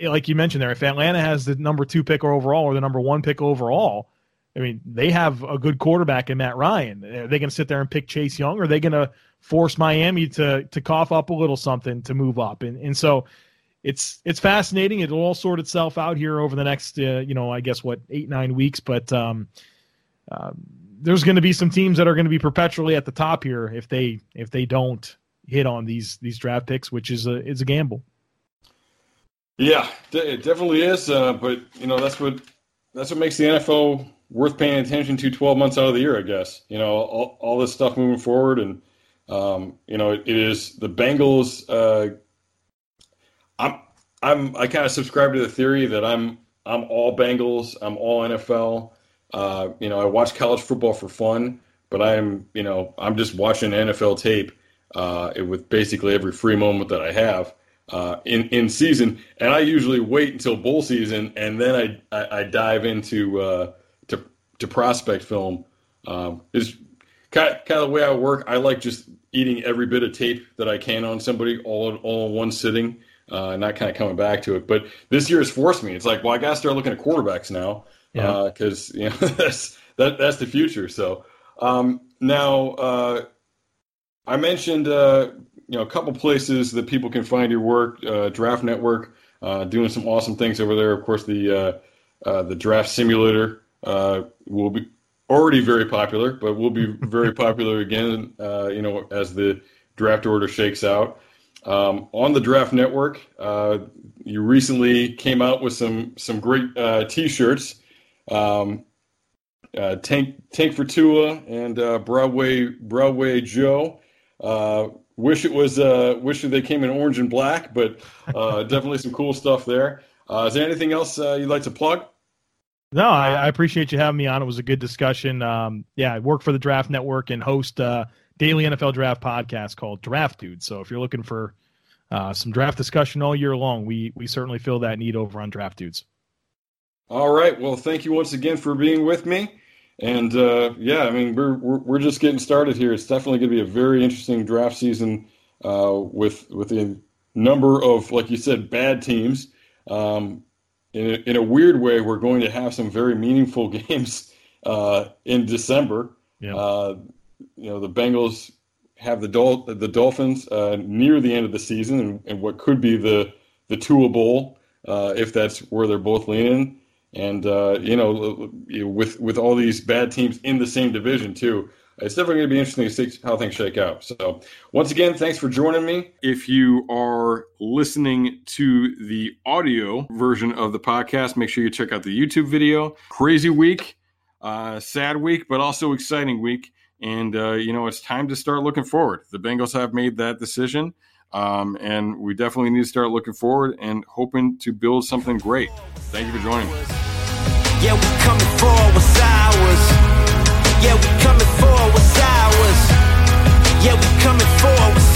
like you mentioned there, if Atlanta has the number two pick or overall or the number one pick overall, I mean, they have a good quarterback in Matt Ryan. Are they going to sit there and pick Chase Young, or are they going to force Miami to to cough up a little something to move up? And and so it's it's fascinating. It'll all sort itself out here over the next, uh, you know, I guess what eight nine weeks. But um, uh, there's going to be some teams that are going to be perpetually at the top here if they if they don't hit on these these draft picks, which is a is a gamble. Yeah, it definitely is. Uh, but you know, that's what that's what makes the NFL worth paying attention to 12 months out of the year, I guess. You know, all, all this stuff moving forward. And, um, you know, it, it is the Bengals. Uh, I'm, I'm, I kind of subscribe to the theory that I'm, I'm all Bengals. I'm all NFL. Uh, you know, I watch college football for fun, but I'm, you know, I'm just watching NFL tape uh, with basically every free moment that I have uh, in in season, and I usually wait until bowl season, and then I I, I dive into uh, to to prospect film. Um, is kind of, kind of the way I work. I like just eating every bit of tape that I can on somebody all all in one sitting, uh, not kind of coming back to it. But this year has forced me. It's like, well, I got to start looking at quarterbacks now because yeah. uh, you know that's that that's the future. So um, now uh, I mentioned uh, you know a couple places that people can find your work. Uh, Draft Network uh, doing some awesome things over there. Of course, the uh, uh the Draft Simulator uh, will be already very popular, but will be very popular again. Uh, you know, as the draft order shakes out. Um, on the Draft Network, you recently came out with some some great T-shirts. Um, Tank Tank for Tua and Broadway Broadway Joe. Uh, Wish it was. Uh, wish they came in orange and black, but uh, definitely some cool stuff there. Uh, is there anything else uh, you'd like to plug? No, I, I, appreciate you having me on. It was a good discussion. Um, yeah, I work for the Draft Network and host a daily NFL draft podcast called Draft Dude. So if you're looking for uh, some draft discussion all year long, we we certainly fill that need over on Draft Dudes. All right. Well, thank you once again for being with me. And uh, yeah, I mean, we're, we're, we're just getting started here. It's definitely going to be a very interesting draft season uh, with with a number of, like you said, bad teams. Um, in a, in a weird way, we're going to have some very meaningful games uh, in December. Yeah. Uh, you know, the Bengals have the Dol- the Dolphins uh, near the end of the season, and, and, what could be the the Tua Bowl uh, if that's where they're both leaning. And uh, you know, with with all these bad teams in the same division too, it's definitely going to be interesting to see how things shake out. So, once again, thanks for joining me. If you are listening to the audio version of the podcast, make sure you check out the YouTube video. Crazy week, uh, sad week, but also exciting week. And, uh, you know, it's time to start looking forward. The Bengals have made that decision. Um, and we definitely need to start looking forward and hoping to build something great. Thank you for joining me. Yeah, yeah, we coming for what's ours. Yeah, we coming for what's